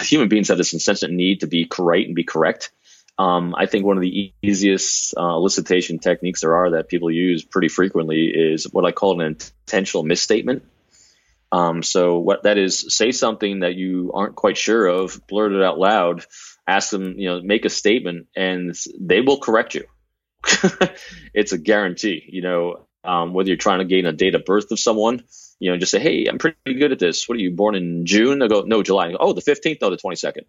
human beings have this incessant need to be correct and be correct. Um, I think one of the easiest uh, elicitation techniques there are that people use pretty frequently is what I call an intentional misstatement. Um, so what that is, say something that you aren't quite sure of, blurt it out loud, ask them, you know, make a statement, and they will correct you. *laughs* it's a guarantee. You know, um, whether you're trying to gain a date of birth of someone, you know, just say, "Hey, I'm pretty good at this. What are you born in June?" They go, "No, July." Go, oh, the 15th, no, the 22nd.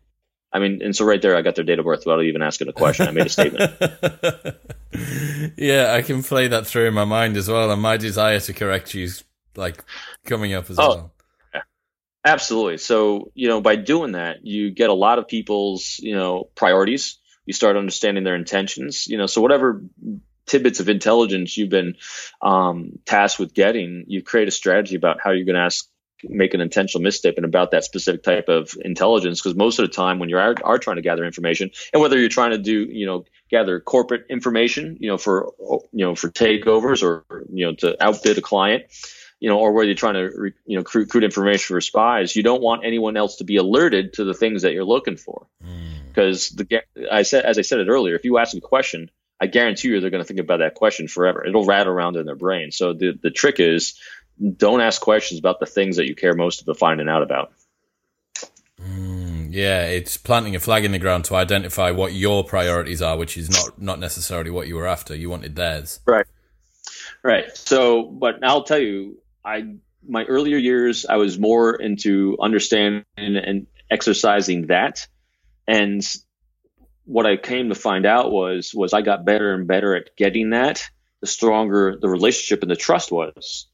I mean, and so right there, I got their date of birth without even asking a question. I made a statement. *laughs* yeah, I can play that through in my mind as well, and my desire to correct you is like coming up as oh, well. Absolutely. So, you know, by doing that, you get a lot of people's, you know, priorities. You start understanding their intentions. You know, so whatever tidbits of intelligence you've been um, tasked with getting, you create a strategy about how you're going to ask make an intentional misstatement about that specific type of intelligence because most of the time when you are, are trying to gather information and whether you're trying to do you know gather corporate information you know for you know for takeovers or you know to outbid a client you know or whether you're trying to you know recruit information for spies you don't want anyone else to be alerted to the things that you're looking for because mm. the I said as I said it earlier if you ask a question I guarantee you they're going to think about that question forever. It'll rattle around in their brain. So the the trick is don't ask questions about the things that you care most about finding out about. Mm, yeah, it's planting a flag in the ground to identify what your priorities are, which is not not necessarily what you were after. You wanted theirs, right? Right. So, but I'll tell you, I my earlier years, I was more into understanding and exercising that, and what I came to find out was was I got better and better at getting that. The stronger the relationship and the trust was.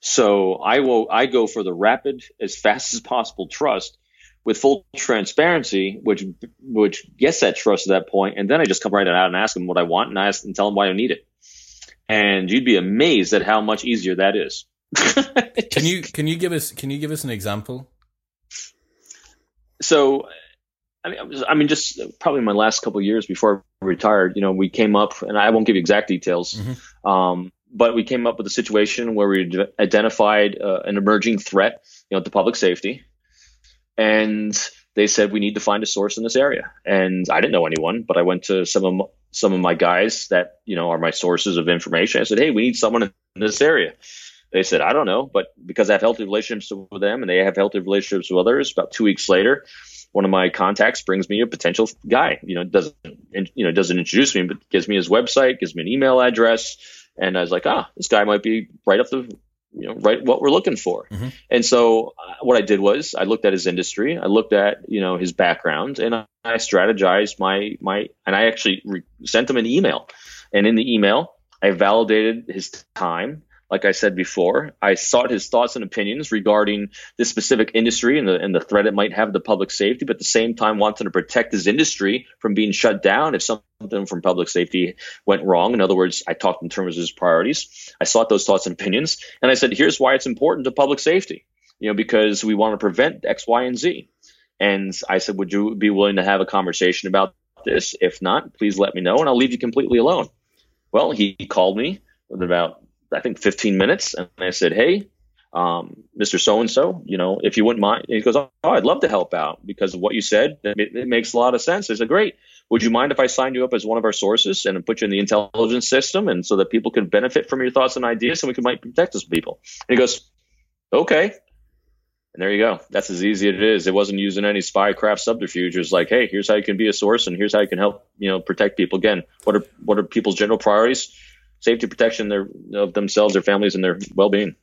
So I will I go for the rapid, as fast as possible trust with full transparency, which which gets that trust at that point, and then I just come right out and ask them what I want and I ask and tell them why I need it. And you'd be amazed at how much easier that is. *laughs* can you can you give us can you give us an example? So, I mean, I mean, just probably my last couple years before I retired, you know, we came up, and I won't give you exact details. Mm-hmm. Um, but we came up with a situation where we identified uh, an emerging threat, you know, to public safety, and they said we need to find a source in this area. And I didn't know anyone, but I went to some of my, some of my guys that you know are my sources of information. I said, hey, we need someone in this area. They said, I don't know, but because I have healthy relationships with them and they have healthy relationships with others, about two weeks later, one of my contacts brings me a potential guy. You know, doesn't you know doesn't introduce me, but gives me his website, gives me an email address and I was like, ah, this guy might be right up the, you know, right what we're looking for. Mm-hmm. And so uh, what I did was I looked at his industry, I looked at you know his background, and I, I strategized my my, and I actually re- sent him an email, and in the email I validated his time, like I said before. I sought his thoughts and opinions regarding this specific industry and the, and the threat it might have to public safety, but at the same time wanted to protect his industry from being shut down if something from public safety went wrong. In other words, I talked in terms of his priorities. I sought those thoughts and opinions, and I said, here's why it's important to public safety, you know, because we want to prevent X, Y, and Z. And I said, would you be willing to have a conversation about this? If not, please let me know, and I'll leave you completely alone. Well, he called me about I think 15 minutes, and I said, "Hey, um, Mr. So and So, you know, if you wouldn't mind," and he goes, "Oh, I'd love to help out because of what you said. It, it, makes a lot of sense." I said, "Great. Would you mind if I signed you up as one of our sources and put you in the intelligence system, and so that people could benefit from your thoughts and ideas, and we could might protect those people?" And he goes, "Okay." And there you go. That's as easy as it is. It wasn't using any spycraft subterfuge. It was like, hey, here's how you can be a source, and here's how you can help, you know, protect people. Again, what are what are people's general priorities? Safety protection their, of themselves, their families, and their well-being.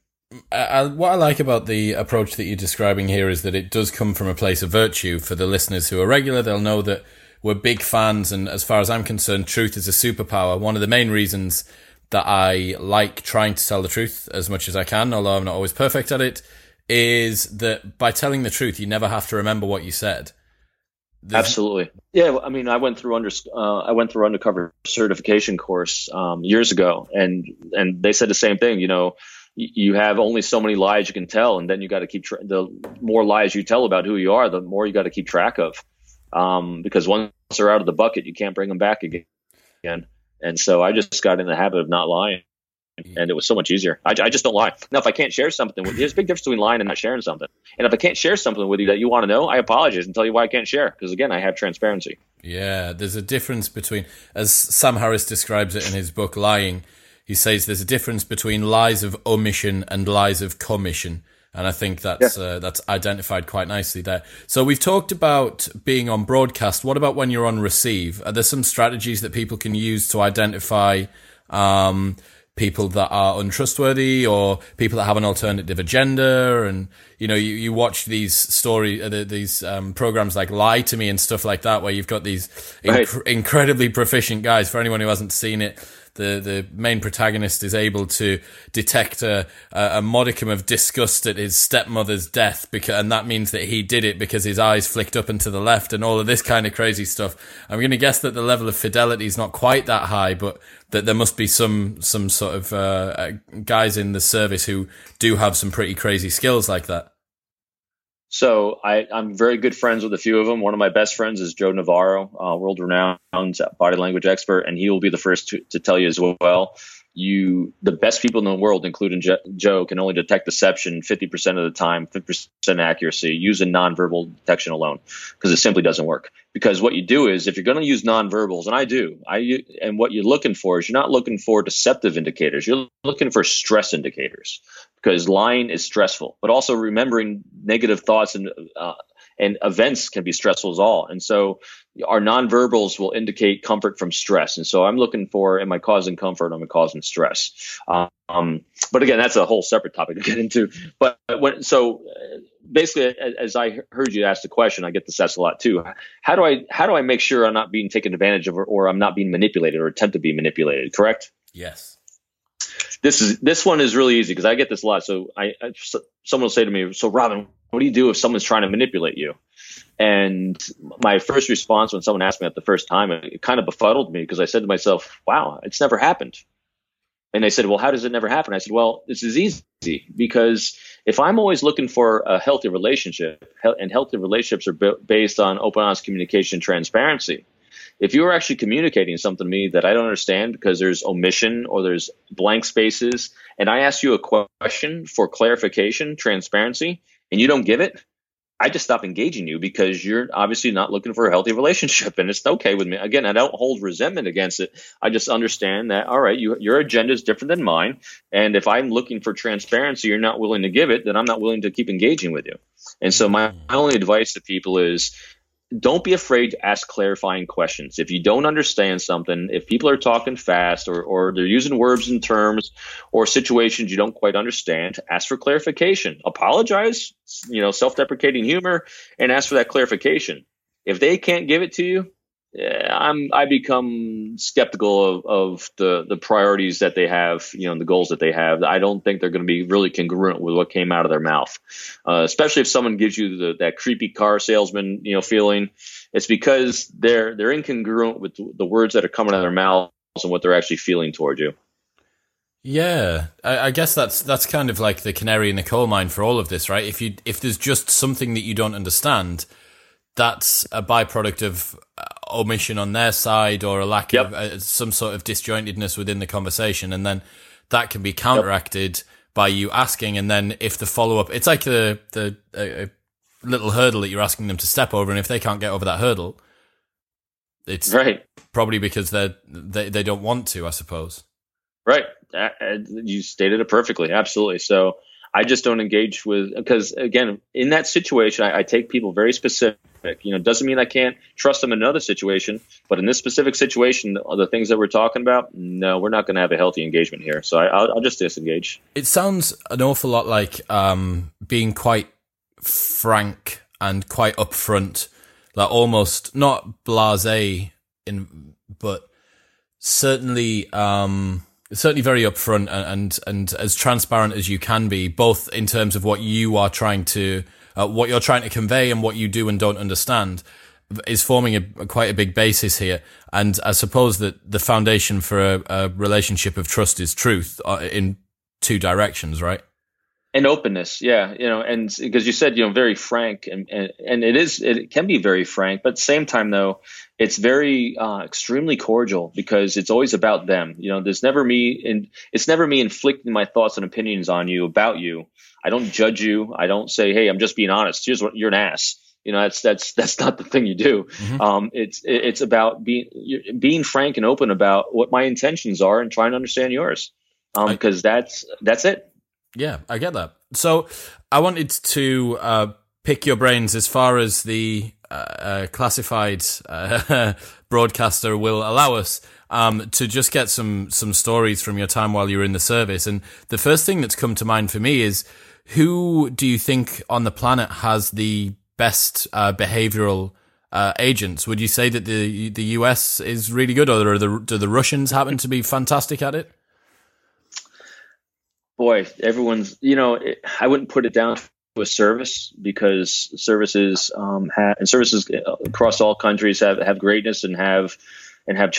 I, what I like about the approach that you're describing here is that it does come from a place of virtue. For the listeners who are regular, they'll know that we're big fans, and as far as I'm concerned, truth is a superpower. One of the main reasons that I like trying to tell the truth as much as I can, although I'm not always perfect at it, is that by telling the truth, you never have to remember what you said. There's... Absolutely. Yeah, I mean, I went through under uh, I went through undercover certification course um, years ago, and and they said the same thing. You know, you have only so many lies you can tell, and then you got to keep tra- the more lies you tell about who you are, the more you got to keep track of, um, because once they're out of the bucket, you can't bring them back again. And so I just got in the habit of not lying and it was so much easier. I, I, just don't lie. Now, if I can't share something with you, there's a big difference between lying and not sharing something. And if I can't share something with you that you want to know, I apologize and tell you why I can't share. Because again, I have transparency. Yeah, there's a difference between, as Sam Harris describes it in his book, Lying, he says there's a difference between lies of omission and lies of commission. And I think that's yeah. uh, that's identified quite nicely there. So we've talked about being on broadcast. What about when you're on receive? Are there some strategies that people can use to identify um, people that are untrustworthy or people that have an alternative agenda. And, you know, you, you watch these story, uh, these, um, programs like Lie to Me and stuff like that, where you've got these right. inc- incredibly proficient guys. For anyone who hasn't seen it, the the main protagonist is able to detect a, a modicum of disgust at his stepmother's death because and that means that he did it because his eyes flicked up and to the left and all of this kind of crazy stuff. I'm going to guess that the level of fidelity is not quite that high, but that there must be some some sort of uh, uh guys in the service who do have some pretty crazy skills like that. So I, am very good friends with a few of them. One of my best friends is Joe Navarro, uh, world renowned body language expert, and he will be the first to, to tell you as well you the best people in the world, including Joe, can only detect deception 50% of the time, 50% accuracy using nonverbal detection alone, because it simply doesn't work. Because what you do is, if you're going to use nonverbals, and I do, I and what you're looking for is you're not looking for deceptive indicators, you're looking for stress indicators, because lying is stressful, but also remembering negative thoughts and uh, and events can be stressful as all. And so our nonverbals will indicate comfort from stress. And so I'm looking for, am I causing comfort? Am I causing stress? Um, but again, that's a whole separate topic to get into. But when, so basically, as I heard you ask the question, I get this asked a lot too. How do I, how do I make sure I'm not being taken advantage of or, or I'm not being manipulated or attempt to be manipulated? Correct? Yes this is this one is really easy because I get this a lot. So I, I, someone will say to me, "So Robin, what do you do if someone's trying to manipulate you?" And my first response when someone asked me that the first time, it kind of befuddled me because I said to myself, "Wow, it's never happened." And they said, "Well, how does it never happen?" I said, "Well, this is easy because if I'm always looking for a healthy relationship, and healthy relationships are based on open, honest communication, transparency." If you are actually communicating something to me that I don't understand because there's omission or there's blank spaces, and I ask you a question for clarification, transparency, and you don't give it, I just stop engaging you because you're obviously not looking for a healthy relationship, and it's okay with me. Again, I don't hold resentment against it. I just understand that all right, you, your agenda is different than mine, and if I'm looking for transparency, you're not willing to give it, then I'm not willing to keep engaging with you. And so my, my only advice to people is don't be afraid to ask clarifying questions. If you don't understand something, if people are talking fast or, or they're using words and terms or situations you don't quite understand, ask for clarification. Apologize, you know, self deprecating humor, and ask for that clarification. If they can't give it to you, I'm I become skeptical of, of the the priorities that they have, you know, the goals that they have. I don't think they're going to be really congruent with what came out of their mouth, uh, especially if someone gives you the, that creepy car salesman, you know, feeling. It's because they're they're incongruent with the words that are coming out of their mouths and what they're actually feeling toward you. Yeah, I, I, guess that's that's kind of like the canary in the coal mine for all of this, right? If you if there's just something that you don't understand, that's a byproduct of omission on their side or a lack yep. of uh, some sort of disjointedness within the conversation, and then that can be counteracted yep. by you asking, and then if the follow up, it's like the the uh, little hurdle that you're asking them to step over, and if they can't get over that hurdle, it's right probably because they they they don't want to, I suppose. Right, you stated it perfectly. Absolutely. So I just don't engage with because again, in that situation, I, I, take people very specific. You know, doesn't mean I can't trust them in another situation, but in this specific situation, the things that we're talking about, no, we're not going to have a healthy engagement here. So I, will just disengage. It sounds an awful lot like um, being quite frank and quite upfront, like almost not blasé in, but certainly. Um, certainly very upfront and, and, and as transparent as you can be, both in terms of what you are trying to, uh, what you're trying to convey and what you do and don't understand is forming a, quite a big basis here. And I suppose that the foundation for a, a relationship of trust is truth uh, in two directions, right? And openness yeah you know and because you said you know very frank and, and and it is it can be very frank but same time though it's very uh, extremely cordial because it's always about them. You know there's never me and it's never me inflicting my thoughts and opinions on you about you. I don't judge you. I don't say hey i'm just being honest. Here's what you're an ass. You know that's that's that's not the thing you do. Mm-hmm. um, it's it's about being being frank and open about what my intentions are and trying to understand yours. Um because um, that's that's it yeah, I get that. So I wanted to uh, pick your brains as far as the uh, uh, classified uh, *laughs* broadcaster will allow us um, to just get some some stories from your time while you were in the service. And the first thing that's come to mind for me is who do you think on the planet has the best uh, behavioral uh, agents? Would you say that the the US is really good, or the, do the Russians happen to be fantastic at it? Boy, everyone's, you know, it, I wouldn't put it down to a service because services um, have, and services across all countries have, have greatness and have, and have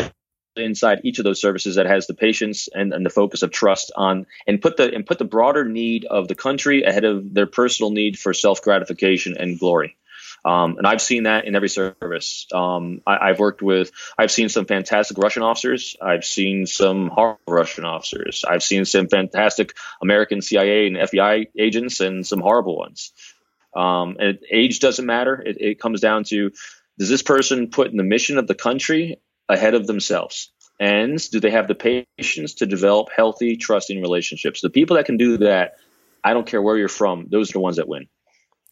inside each of those services that has the patience and, and the focus of trust on and put the and put the broader need of the country ahead of their personal need for self gratification and glory. Um, and I've seen that in every service. Um, I, have worked with, I've seen some fantastic Russian officers. I've seen some horrible Russian officers. I've seen some fantastic American CIA and FBI agents and some horrible ones. Um, and age doesn't matter. It, it comes down to does this person put the mission of the country ahead of themselves? And do they have the patience to develop healthy, trusting relationships? The people that can do that, I don't care where you're from, those are the ones that win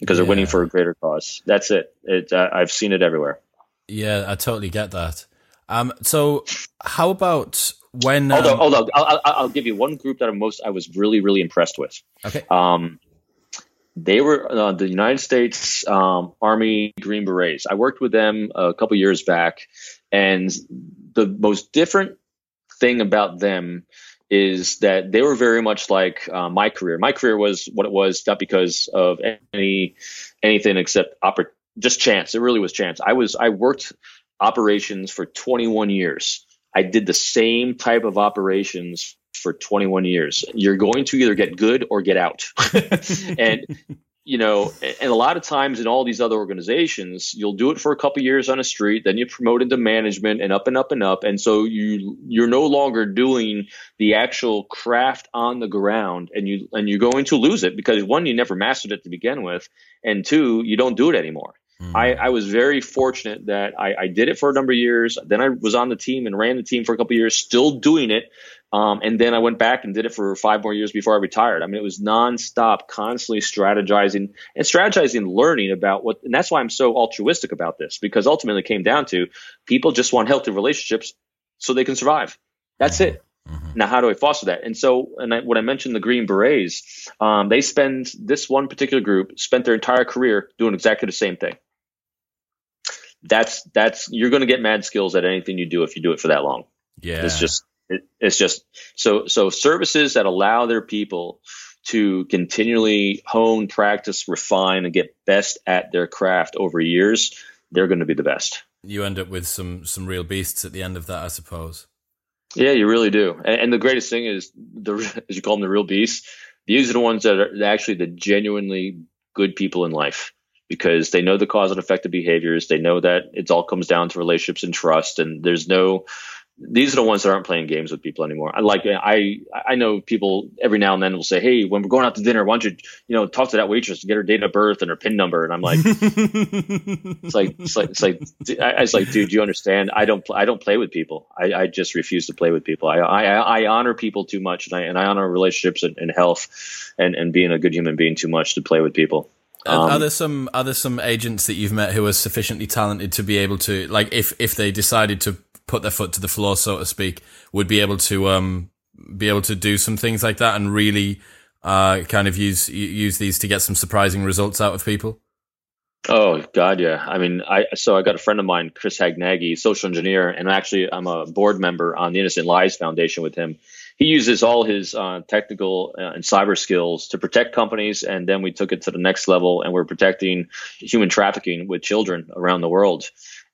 because yeah. they're winning for a greater cause. That's it. It uh, I've seen it everywhere. Yeah, I totally get that. Um, so how about when? Um, hold on, hold on. I'll, I'll, give you one group that I'm most I was really really impressed with. Okay. Um, they were uh, the United States um, Army Green Berets. I worked with them a couple years back, and the most different thing about them is that they were very much like uh, my career. My career was what it was, not because of any anything except oppor- just chance. It really was chance. I was I worked operations for 21 years. I did the same type of operations for 21 years. You're going to either get good or get out. *laughs* and you know, and a lot of times in all these other organizations, you'll do it for a couple years on a street, then you promote into management and up and up and up. And so you you're no longer doing the actual craft on the ground and you and you're going to lose it because one, you never mastered it to begin with, and two, you don't do it anymore. Mm-hmm. I, I, was very fortunate that I, I, did it for a number of years. Then I was on the team and ran the team for a couple of years, still doing it. Um, and then I went back and did it for five more years before I retired. I mean, it was nonstop, constantly strategizing and strategizing, learning about what, and that's why I'm so altruistic about this because ultimately it came down to people just want healthy relationships so they can survive. That's it. Mm-hmm. Now, how do I foster that? And so, and I, when I mentioned the Green Berets, um, they spend this one particular group spent their entire career doing exactly the same thing that's that's you're going to get mad skills at anything you do if you do it for that long. Yeah, it's just it, it's just so so services that allow their people to continually hone, practice, refine, and get best at their craft over years, they're going to be the best. You end up with some some real beasts at the end of that, I suppose. Yeah, you really do. And, and the greatest thing is the as you call them the real beasts. These are the ones that are actually the genuinely good people in life because they know the cause and effect of behaviors. They know that it all comes down to relationships and trust, and there's no these are the ones that aren't playing games with people anymore. I like I I know people every now and then will say, "Hey, when we're going out to dinner, why don't you you know talk to that waitress to get her date of birth and her pin number?" And I'm like, *laughs* it's like it's like it's like I, was like, dude, you understand? I don't I don't play with people. I, I just refuse to play with people. I I, I honor people too much, and I and I honor relationships and, and health and and being a good human being too much to play with people. Um, are there some are there some agents that you've met who are sufficiently talented to be able to like if if they decided to put their foot to the floor, so to speak, would be able to um be able to do some things like that and really uh kind of use use these to get some surprising results out of people? Oh God, yeah. I mean, I so I got a friend of mine, Chris Hadnagy, social engineer, and actually I'm a board member on the Innocent Lives Foundation with him. He uses all his uh, technical uh, and cyber skills to protect companies, and then we took it to the next level, and we're protecting human trafficking with children around the world.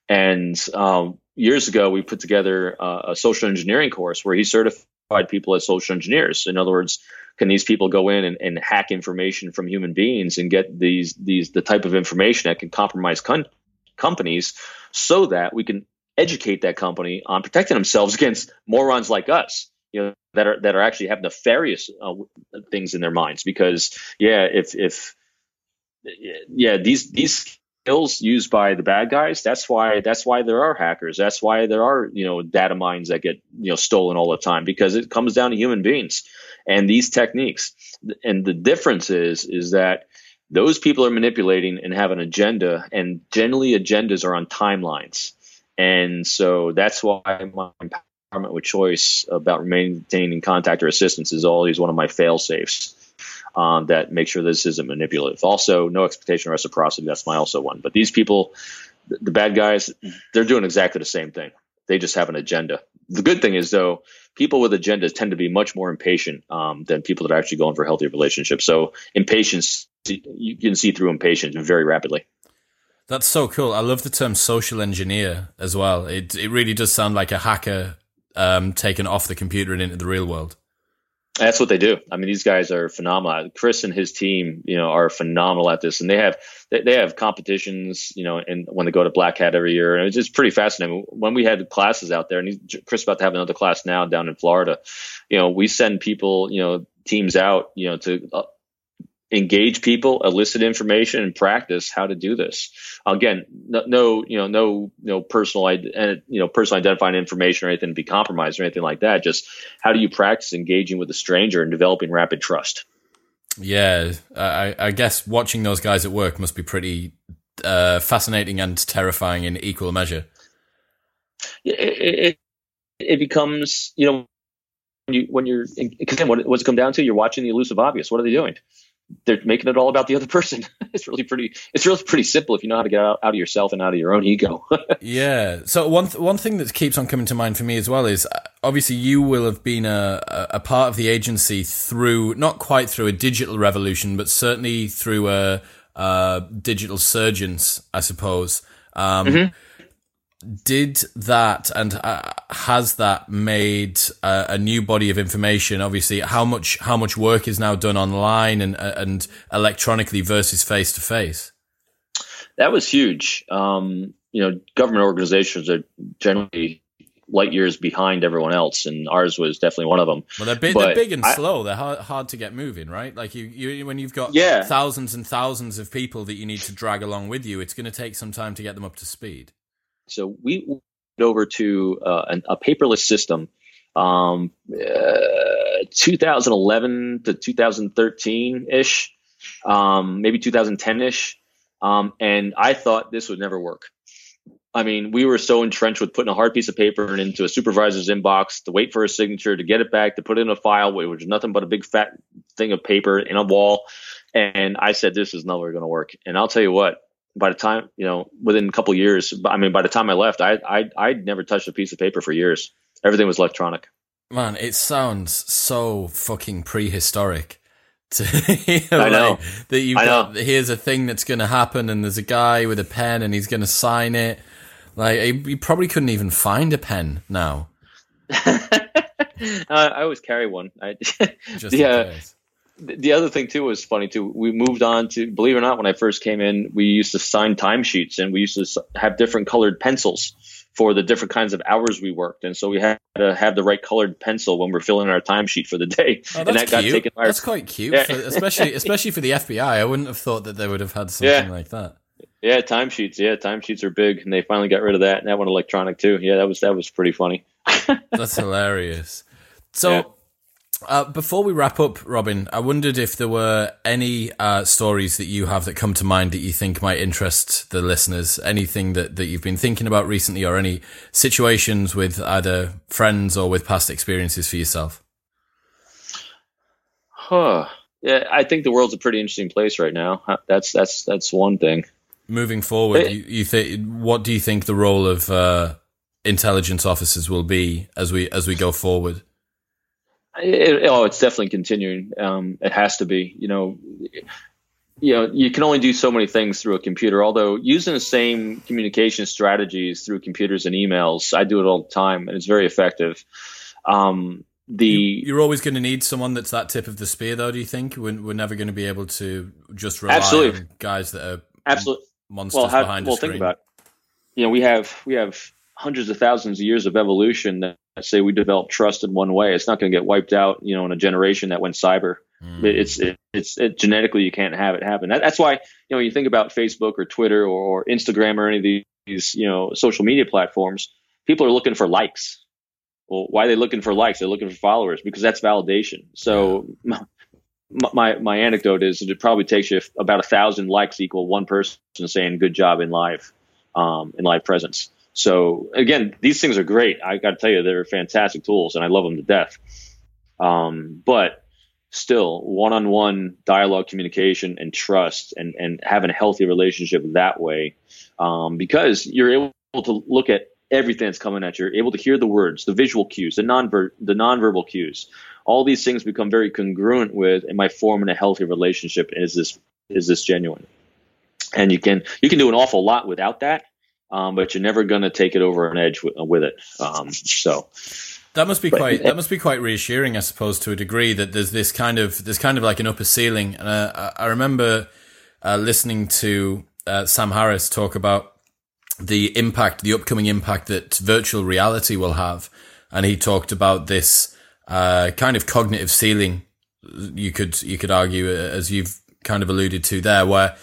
And um, years ago, we put together uh, a social engineering course where he certified people as social engineers. In other words, can these people go in and, and hack information from human beings and get these these the type of information that can compromise con- companies so that we can educate that company on protecting themselves *laughs* against morons like us you know that are that are actually have nefarious uh, things in their minds because yeah if if yeah these these skills used by the bad guys. That's why that's why there are hackers. That's why there are you know data mines that get you know stolen all the time because it comes down to human beings and these techniques. And the difference is is that those people are manipulating and have an agenda, and generally agendas are on timelines. And so that's why my empowerment with choice about maintaining contact or assistance is always one of my fail safes um, that make sure this isn't manipulative. Also, no expectation of reciprocity. That's my also one. But these people, the bad guys, they're doing exactly the same thing. They just have an agenda. The good thing is, though, people with agendas tend to be much more impatient um, than people that are actually going for healthy relationships. So, impatience, you can see through impatience very rapidly. That's so cool. I love the term social engineer as well. It it really does sound like a hacker um, taken off the computer and into the real world. That's what they do. I mean, these guys are phenomenal. Chris and his team, you know, are phenomenal at this, and they have they, they have competitions, you know, and when they go to Black Hat every year, and it's just pretty fascinating. When we had classes out there, and Chris about to have another class now down in Florida, you know, we send people, you know, teams out, you know, to uh, engage people, elicit information, and practice how to do this. Again, no, no you know, no, no personal, you know, personal identifying information or anything to be compromised or anything like that. Just how do you practice engaging with a stranger and developing rapid trust? Yeah, I, I guess watching those guys at work must be pretty uh, fascinating and terrifying in equal measure. It, it, it becomes, you know, when you when you're because what, what's it come down to? You're watching the elusive obvious. What are they doing? They're making it all about the other person. *laughs* it's really pretty. It's really pretty simple if you know how to get out, out of yourself and out of your own ego. *laughs* yeah. So one th- one thing that keeps on coming to mind for me as well is uh, obviously you will have been a a part of the agency through not quite through a digital revolution, but certainly through a, a digital surgence, I suppose. Um, mm-hmm did that and uh, has that made a, a, new body of information? Obviously how much how much work is now done online and uh, and electronically versus face to face that was huge. Um, you know government organizations are generally light years behind everyone else and ours was definitely one of them. Well they're big, they're big and I, slow. They're hard, hard to get moving right? Like you, you when you've got yeah. thousands and thousands of people that you need to drag along with you it's going to take some time to get them up to speed so we went over to uh, an, a paperless system um, uh, 2011 to 2013 ish, um, maybe 2010 ish. Um, and I thought this would never work. I mean, we were so entrenched with putting a hard piece of paper into a supervisor's inbox to wait for a signature, to get it back, to put it in a file, which was nothing but a big fat thing of paper in a wall. And I said, this is never going to work. And I'll tell you what, by the time you know within a couple years, I mean, by the time I left, I I I'd never touched a piece of paper for years. Everything was electronic. Man, it sounds so fucking prehistoric. To, *laughs* I know that you've got. Know. Here's a thing that's going to happen, and there's a guy with a pen, and he's going to sign it. Like you probably couldn't even find a pen now. *laughs* Uh, I always carry one. I, *laughs* Just yeah the other thing too was funny too. We moved on to believe it or not, when I first came in, we used to sign timesheets and we used to have different colored pencils for the different kinds of hours we worked, and so we had to have the right colored pencil when we're filling our timesheet for the day. *laughs* Oh, and that got taken. By that's quite cute, yeah. for, especially especially for the FBI. I wouldn't have thought that they would have had something yeah. like that. Yeah, timesheets. Yeah, timesheets are big, and they finally got rid of that, and that went electronic too. Yeah, that was that was pretty funny. *laughs* that's hilarious. So. Yeah uh, before we wrap up, Robin, I wondered if there were any uh, stories that you have that come to mind that you think might interest the listeners. Anything that, that you've been thinking about recently, or any situations with either friends or with past experiences for yourself? Huh. Yeah, I think the world's a pretty interesting place right now. That's that's that's one thing. Moving forward, it, you, you think what do you think the role of uh, intelligence officers will be as we as we go forward? It, oh, it's definitely continuing. Um, it has to be. You know, you know, you can only do so many things through a computer. Although using the same communication strategies through computers and emails, I do it all the time, and it's very effective. Um, the you, are always going to need someone that's that tip of the spear, though. Do you think we're, we're never going to be able to just rely absolutely. on guys that are absolutely monsters well, how, behind well, a screen? Think about it. You know, we have we have hundreds of thousands of years of evolution that say we develop trust in one way. It's not going to get wiped out, you know, in a generation that went cyber. Mm. It's it, it's it, genetically you can't have it happen. That, that's why you know you think about Facebook or Twitter or, or, Instagram or any of these you know social media platforms. People are looking for likes. Well, why are they looking for likes? They're looking for followers because that's validation. So. Yeah. My, my anecdote is it probably takes you about a thousand likes equal one person saying good job in live um, in live presence. So again, these things are great. I got to tell you, they're fantastic tools, and I love them to death. Um, but still, one-on-one dialogue, communication, and trust, and and having a healthy relationship that way, um, because you're able to look at everything that's coming at you. You're able to hear the words, the visual cues, the non the nonverbal cues. All these things become very congruent with, am I forming a healthy relationship? Is this is this genuine? And you can you can do an awful lot without that um, but you're never going to take it over an edge with, with it. Um, so that must be but, quite that must be quite reassuring, I suppose, to a degree that there's this kind of there's kind of like an upper ceiling. And uh, I remember uh, listening to uh, Sam Harris talk about the impact, the upcoming impact that virtual reality will have, and he talked about this uh, kind of cognitive ceiling. You could you could argue, uh, as you've kind of alluded to there, where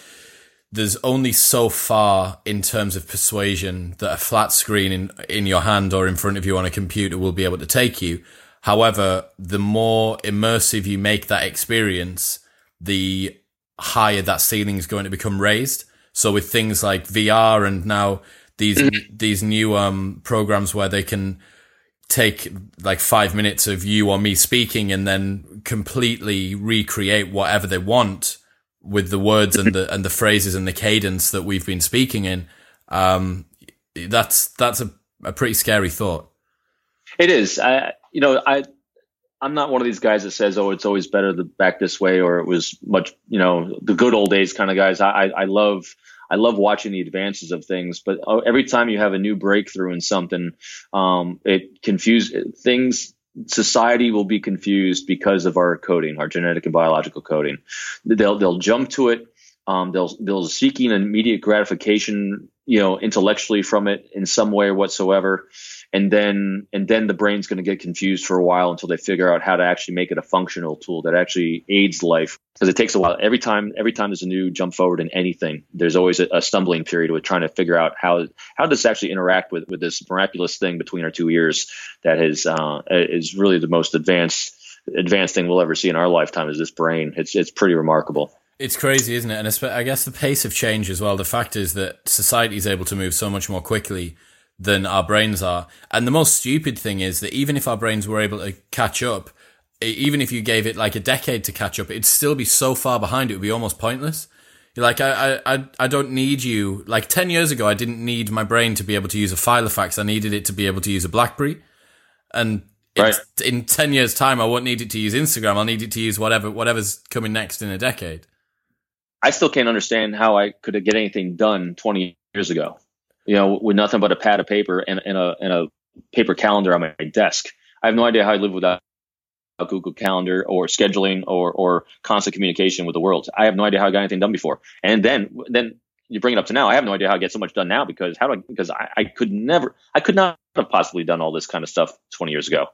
there's only so far in terms of persuasion that a flat screen in, in your hand or in front of you on a computer will be able to take you. However, the more immersive you make that experience, the higher that ceiling is going to become raised. So with things like VR and now these, mm-hmm. these new, um, programs where they can take like five minutes of you or me speaking and then completely recreate whatever they want with the words and the and the phrases and the cadence that we've been speaking in, um, that's that's a, a pretty scary thought. It is. I you know I I'm not one of these guys that says, "Oh, it's always better to back this way," or it was much, you know, the good old days kind of guys. I I love I love watching the advances of things, but uh, every time you have a new breakthrough in something, um, it confuses things society will be confused because of our coding, our genetic and biological coding. They'll they'll jump to it. Um, they'll they'll seeking immediate gratification, you know, intellectually from it in some way whatsoever and then and then the brain's going to get confused for a while until they figure out how to actually make it a functional tool that actually aids life because it takes a while every time every time there's a new jump forward in anything there's always a, a, stumbling period with trying to figure out how how does this actually interact with with this miraculous thing between our two ears that is uh, is really the most advanced advanced thing we'll ever see in our lifetime is this brain it's it's pretty remarkable it's crazy, isn't it? And I guess the pace of change as well. The fact is that society is able to move so much more quickly than our brains are. And the most stupid thing is that even if our brains were able to catch up, even if you gave it like a decade to catch up, it'd still be so far behind, it would be almost pointless. like I, I, I don't need you. Like ten years ago, I didn't need my brain to be able to use a Filofax. I needed it to be able to use a BlackBerry. And right. in ten years' time, I won't need it to use Instagram. I'll need it to use whatever whatever's coming next in a decade. I still can't understand how I could get anything done twenty years ago. You know, with nothing but a pad of paper and, and a and a paper calendar on my desk. I have no idea how I live without Google Calendar or scheduling or or constant communication with the world. I have no idea how I got anything done before. And then then you bring it up to now. I have no idea how I get so much done now because how do I because I, I could never I could not have possibly done all this kind of stuff 20 years ago.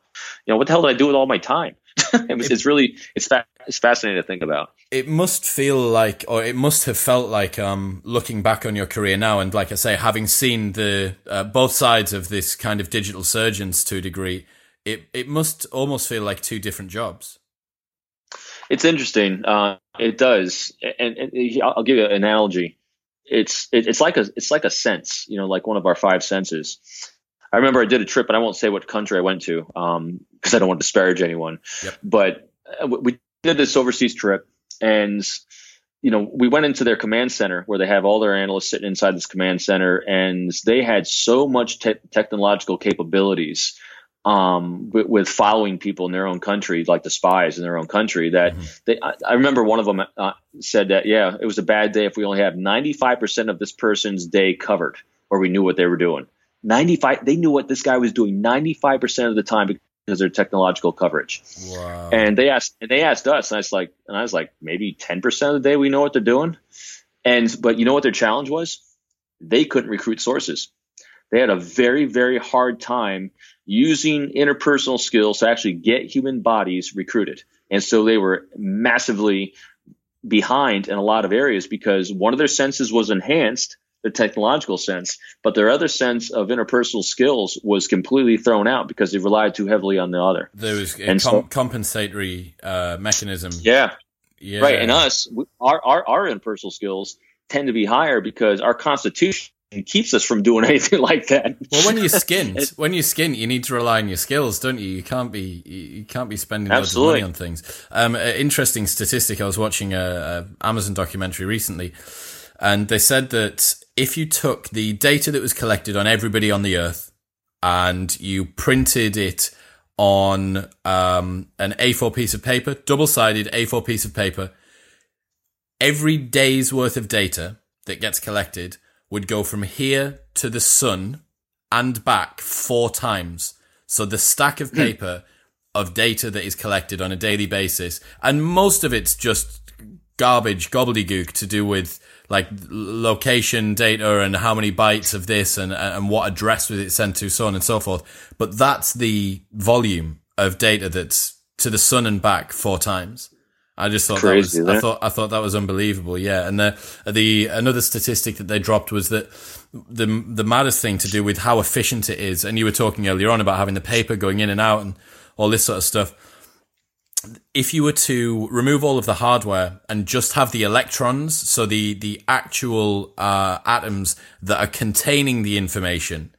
You know what the hell did I do with all my time? *laughs* it was, it's really it's fa- it's fascinating to think about. It must feel like, or it must have felt like, um, looking back on your career now, and like I say, having seen the uh, both sides of this kind of digital surgeons to a degree, it it must almost feel like two different jobs. It's interesting. Uh, it does, and, and, I'll give you an analogy. It's it, it's like a it's like a sense, you know, like one of our five senses. I remember I did a trip, and I won't say what country I went to because um, I don't want to disparage anyone. Yep. But uh, we did this overseas trip, and you know, we went into their command center where they have all their analysts sitting inside this command center, and they had so much te- technological capabilities um, with, with, following people in their own country, like the spies in their own country. That mm-hmm. they, I, I, remember one of them uh, said that, yeah, it was a bad day if we only have 95% of this person's day covered, or we knew what they were doing. 95, they knew what this guy was doing 95% of the time because of their technological coverage. Wow. And they asked, and they asked us, and I was like, and I was like, maybe 10% of the day we know what they're doing. And, but you know what their challenge was? They couldn't recruit sources. They had a very, very hard time using interpersonal skills to actually get human bodies recruited. And so they were massively behind in a lot of areas because one of their senses was enhanced, the technological sense, but their other sense of interpersonal skills was completely thrown out because they relied too heavily on the other. There was a com- so, compensatory uh, mechanism. Yeah. Yeah. Right. And us, our, our, our interpersonal skills tend to be higher because our constitution it keeps us from doing *laughs* anything like that. Well, when you're *laughs* skinned, when you're skinned, you need to rely on your skills, don't you? You can't be you can't be spending loads of money on things. Um, interesting statistic. I was watching a, a Amazon documentary recently, and they said that if you took the data that was collected on everybody on the Earth and you printed it on um, an A4 piece of paper, double sided A4 piece of paper, every day's worth of data that gets collected would go from here to the sun and back four times. So the stack of hmm. paper of data that is collected on a daily basis, and most of it's just garbage, gobbledygook to do with like location data and how many bytes of this and, and what address was it sent to, so on and so forth. But that's the volume of data that's to the sun and back four times. I just thought Crazy, that was, I thought I thought that was unbelievable. Yeah, and the the another statistic that they dropped was that the the maddest thing to do with how efficient it is. And you were talking earlier on about having the paper going in and out and all this sort of stuff. If you were to remove all of the hardware and just have the electrons, so the the actual uh, atoms that are containing the information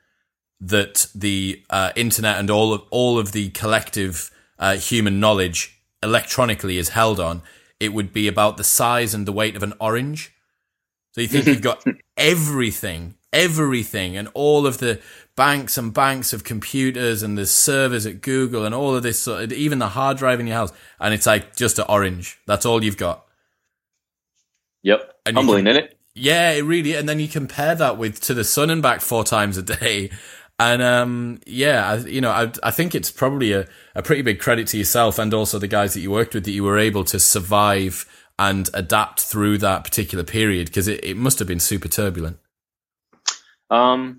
that the uh, internet and all of all of the collective uh, human knowledge electronically is held on, it would be about the size and the weight of an orange. So you think you've got *laughs* everything, everything, and all of the banks and banks of computers and the servers at Google and all of this, even the hard drive in your house, and it's like just an orange. That's all you've got. Yep, and humbling, can, it? Yeah, it really. And then you compare that with to the sun and back four times a day, and um, yeah, I, you know, I, I think it's probably a, a pretty big credit to yourself and also the guys that you worked with that you were able to survive and adapt through that particular period because it, it must have been super turbulent. Um,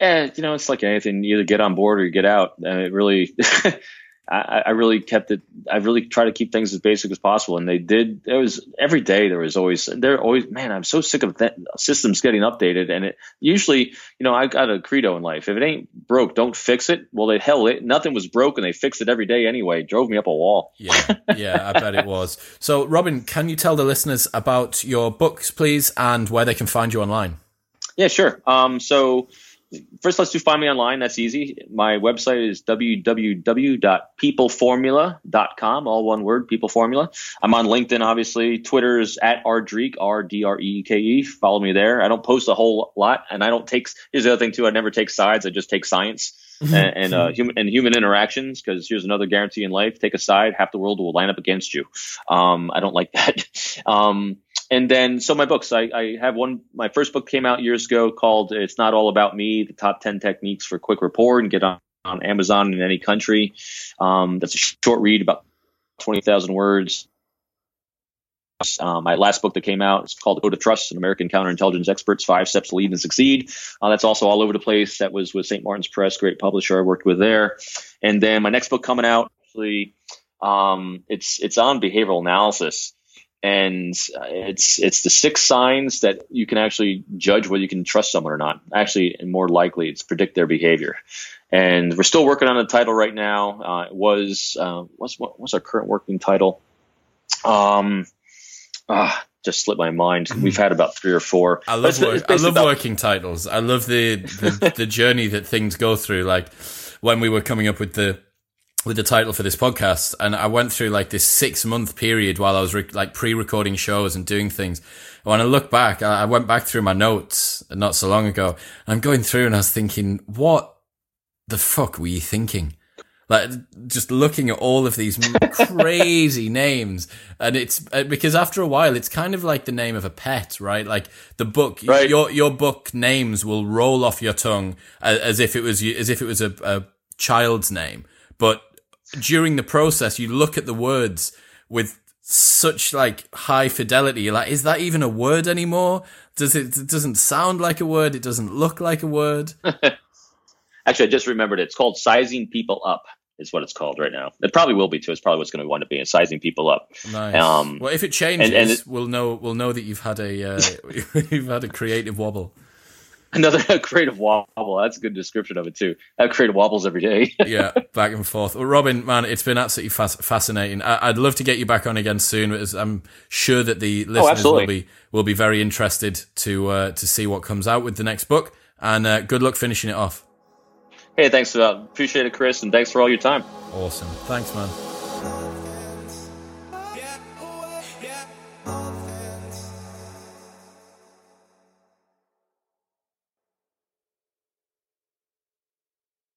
yeah, you know, it's like anything. You either get on board or you get out. And it really, *laughs* I, I, really kept it. I really try to keep things as basic as possible, and they did. It was every day. There was always They're always. Man, I'm so sick of that systems getting updated, and it usually, you know, I got a credo in life: if it ain't broke, don't fix it. Well, they hell, it, nothing was broken. They fixed it every day anyway. It drove me up a wall. yeah, yeah, I bet it was. So, Robin, can you tell the listeners about your books, please, and where they can find you online? Yeah, sure. Um, so first, let's do find me online. That's easy. My website is www.peopleformula.com, all one word, People Formula. I'm on LinkedIn, obviously. Twitter is at rdreeke, R D R E K E. Follow me there. I don't post a whole lot, and I don't take. Here's the other thing too. I never take sides. I just take science *laughs* and, and uh, human and human interactions. Because here's another guarantee in life: take a side, half the world will line up against you. Um, I don't like that. *laughs* Um, and then so my books I, I, have one my first book came out years ago called it's not all about me the top 10 techniques for quick rapport and get on, on amazon in any country um, that's a short read about 20000 words um, my last book that came out is called Code of Trust, an American counterintelligence experts five steps to lead and succeed. Uh, that's also all over the place. That was with St. Martin's Press, great publisher I worked with there. And then my next book coming out, actually, um, it's it's on behavioral analysis and it's it's the six signs that you can actually judge whether you can trust someone or not. Actually, and more likely, it's predict their behavior. And we're still working on the title right now. Uh, it was uh, what's what, what's our current working title? Um, ah, just slipped my mind. *laughs* We've had about three or four. I love work, I love about- working titles. I love the the, *laughs* the journey that things go through. Like when we were coming up with the with the title for this podcast and I went through like this six month period while I was re- like pre-recording shows and doing things. When I look back, I went back through my notes not so long ago. I'm going through and I was thinking, what the fuck were you thinking? Like just looking at all of these *laughs* crazy names and it's uh, because after a while it's kind of like the name of a pet, right? Like the book, right. your, your book names will roll off your tongue as, as if it was, as if it was a, a child's name. But during the process, you look at the words with such like high fidelity. You're like, is that even a word anymore? Does it, it doesn't sound like a word? It doesn't look like a word. *laughs* Actually, I just remembered it. It's called sizing people up. Is what it's called right now. It probably will be too. It's probably what's going to wind up being sizing people up. Nice. Um, well, if it changes, and, and it, we'll know. We'll know that you've had a uh, *laughs* you've had a creative wobble. *laughs* Another creative wobble. That's a good description of it too. I have creative wobbles every day. *laughs* yeah, back and forth. Well, Robin, man, it's been absolutely fascinating. I- would love to get you back on again soon. As I'm sure that the oh, listeners oh, will be will be very interested to uh, to see what comes out with the next book. And uh, good luck finishing it off. Hey, thanks. Uh, appreciate it, Chris, and thanks for all your time. Awesome. Thanks, man.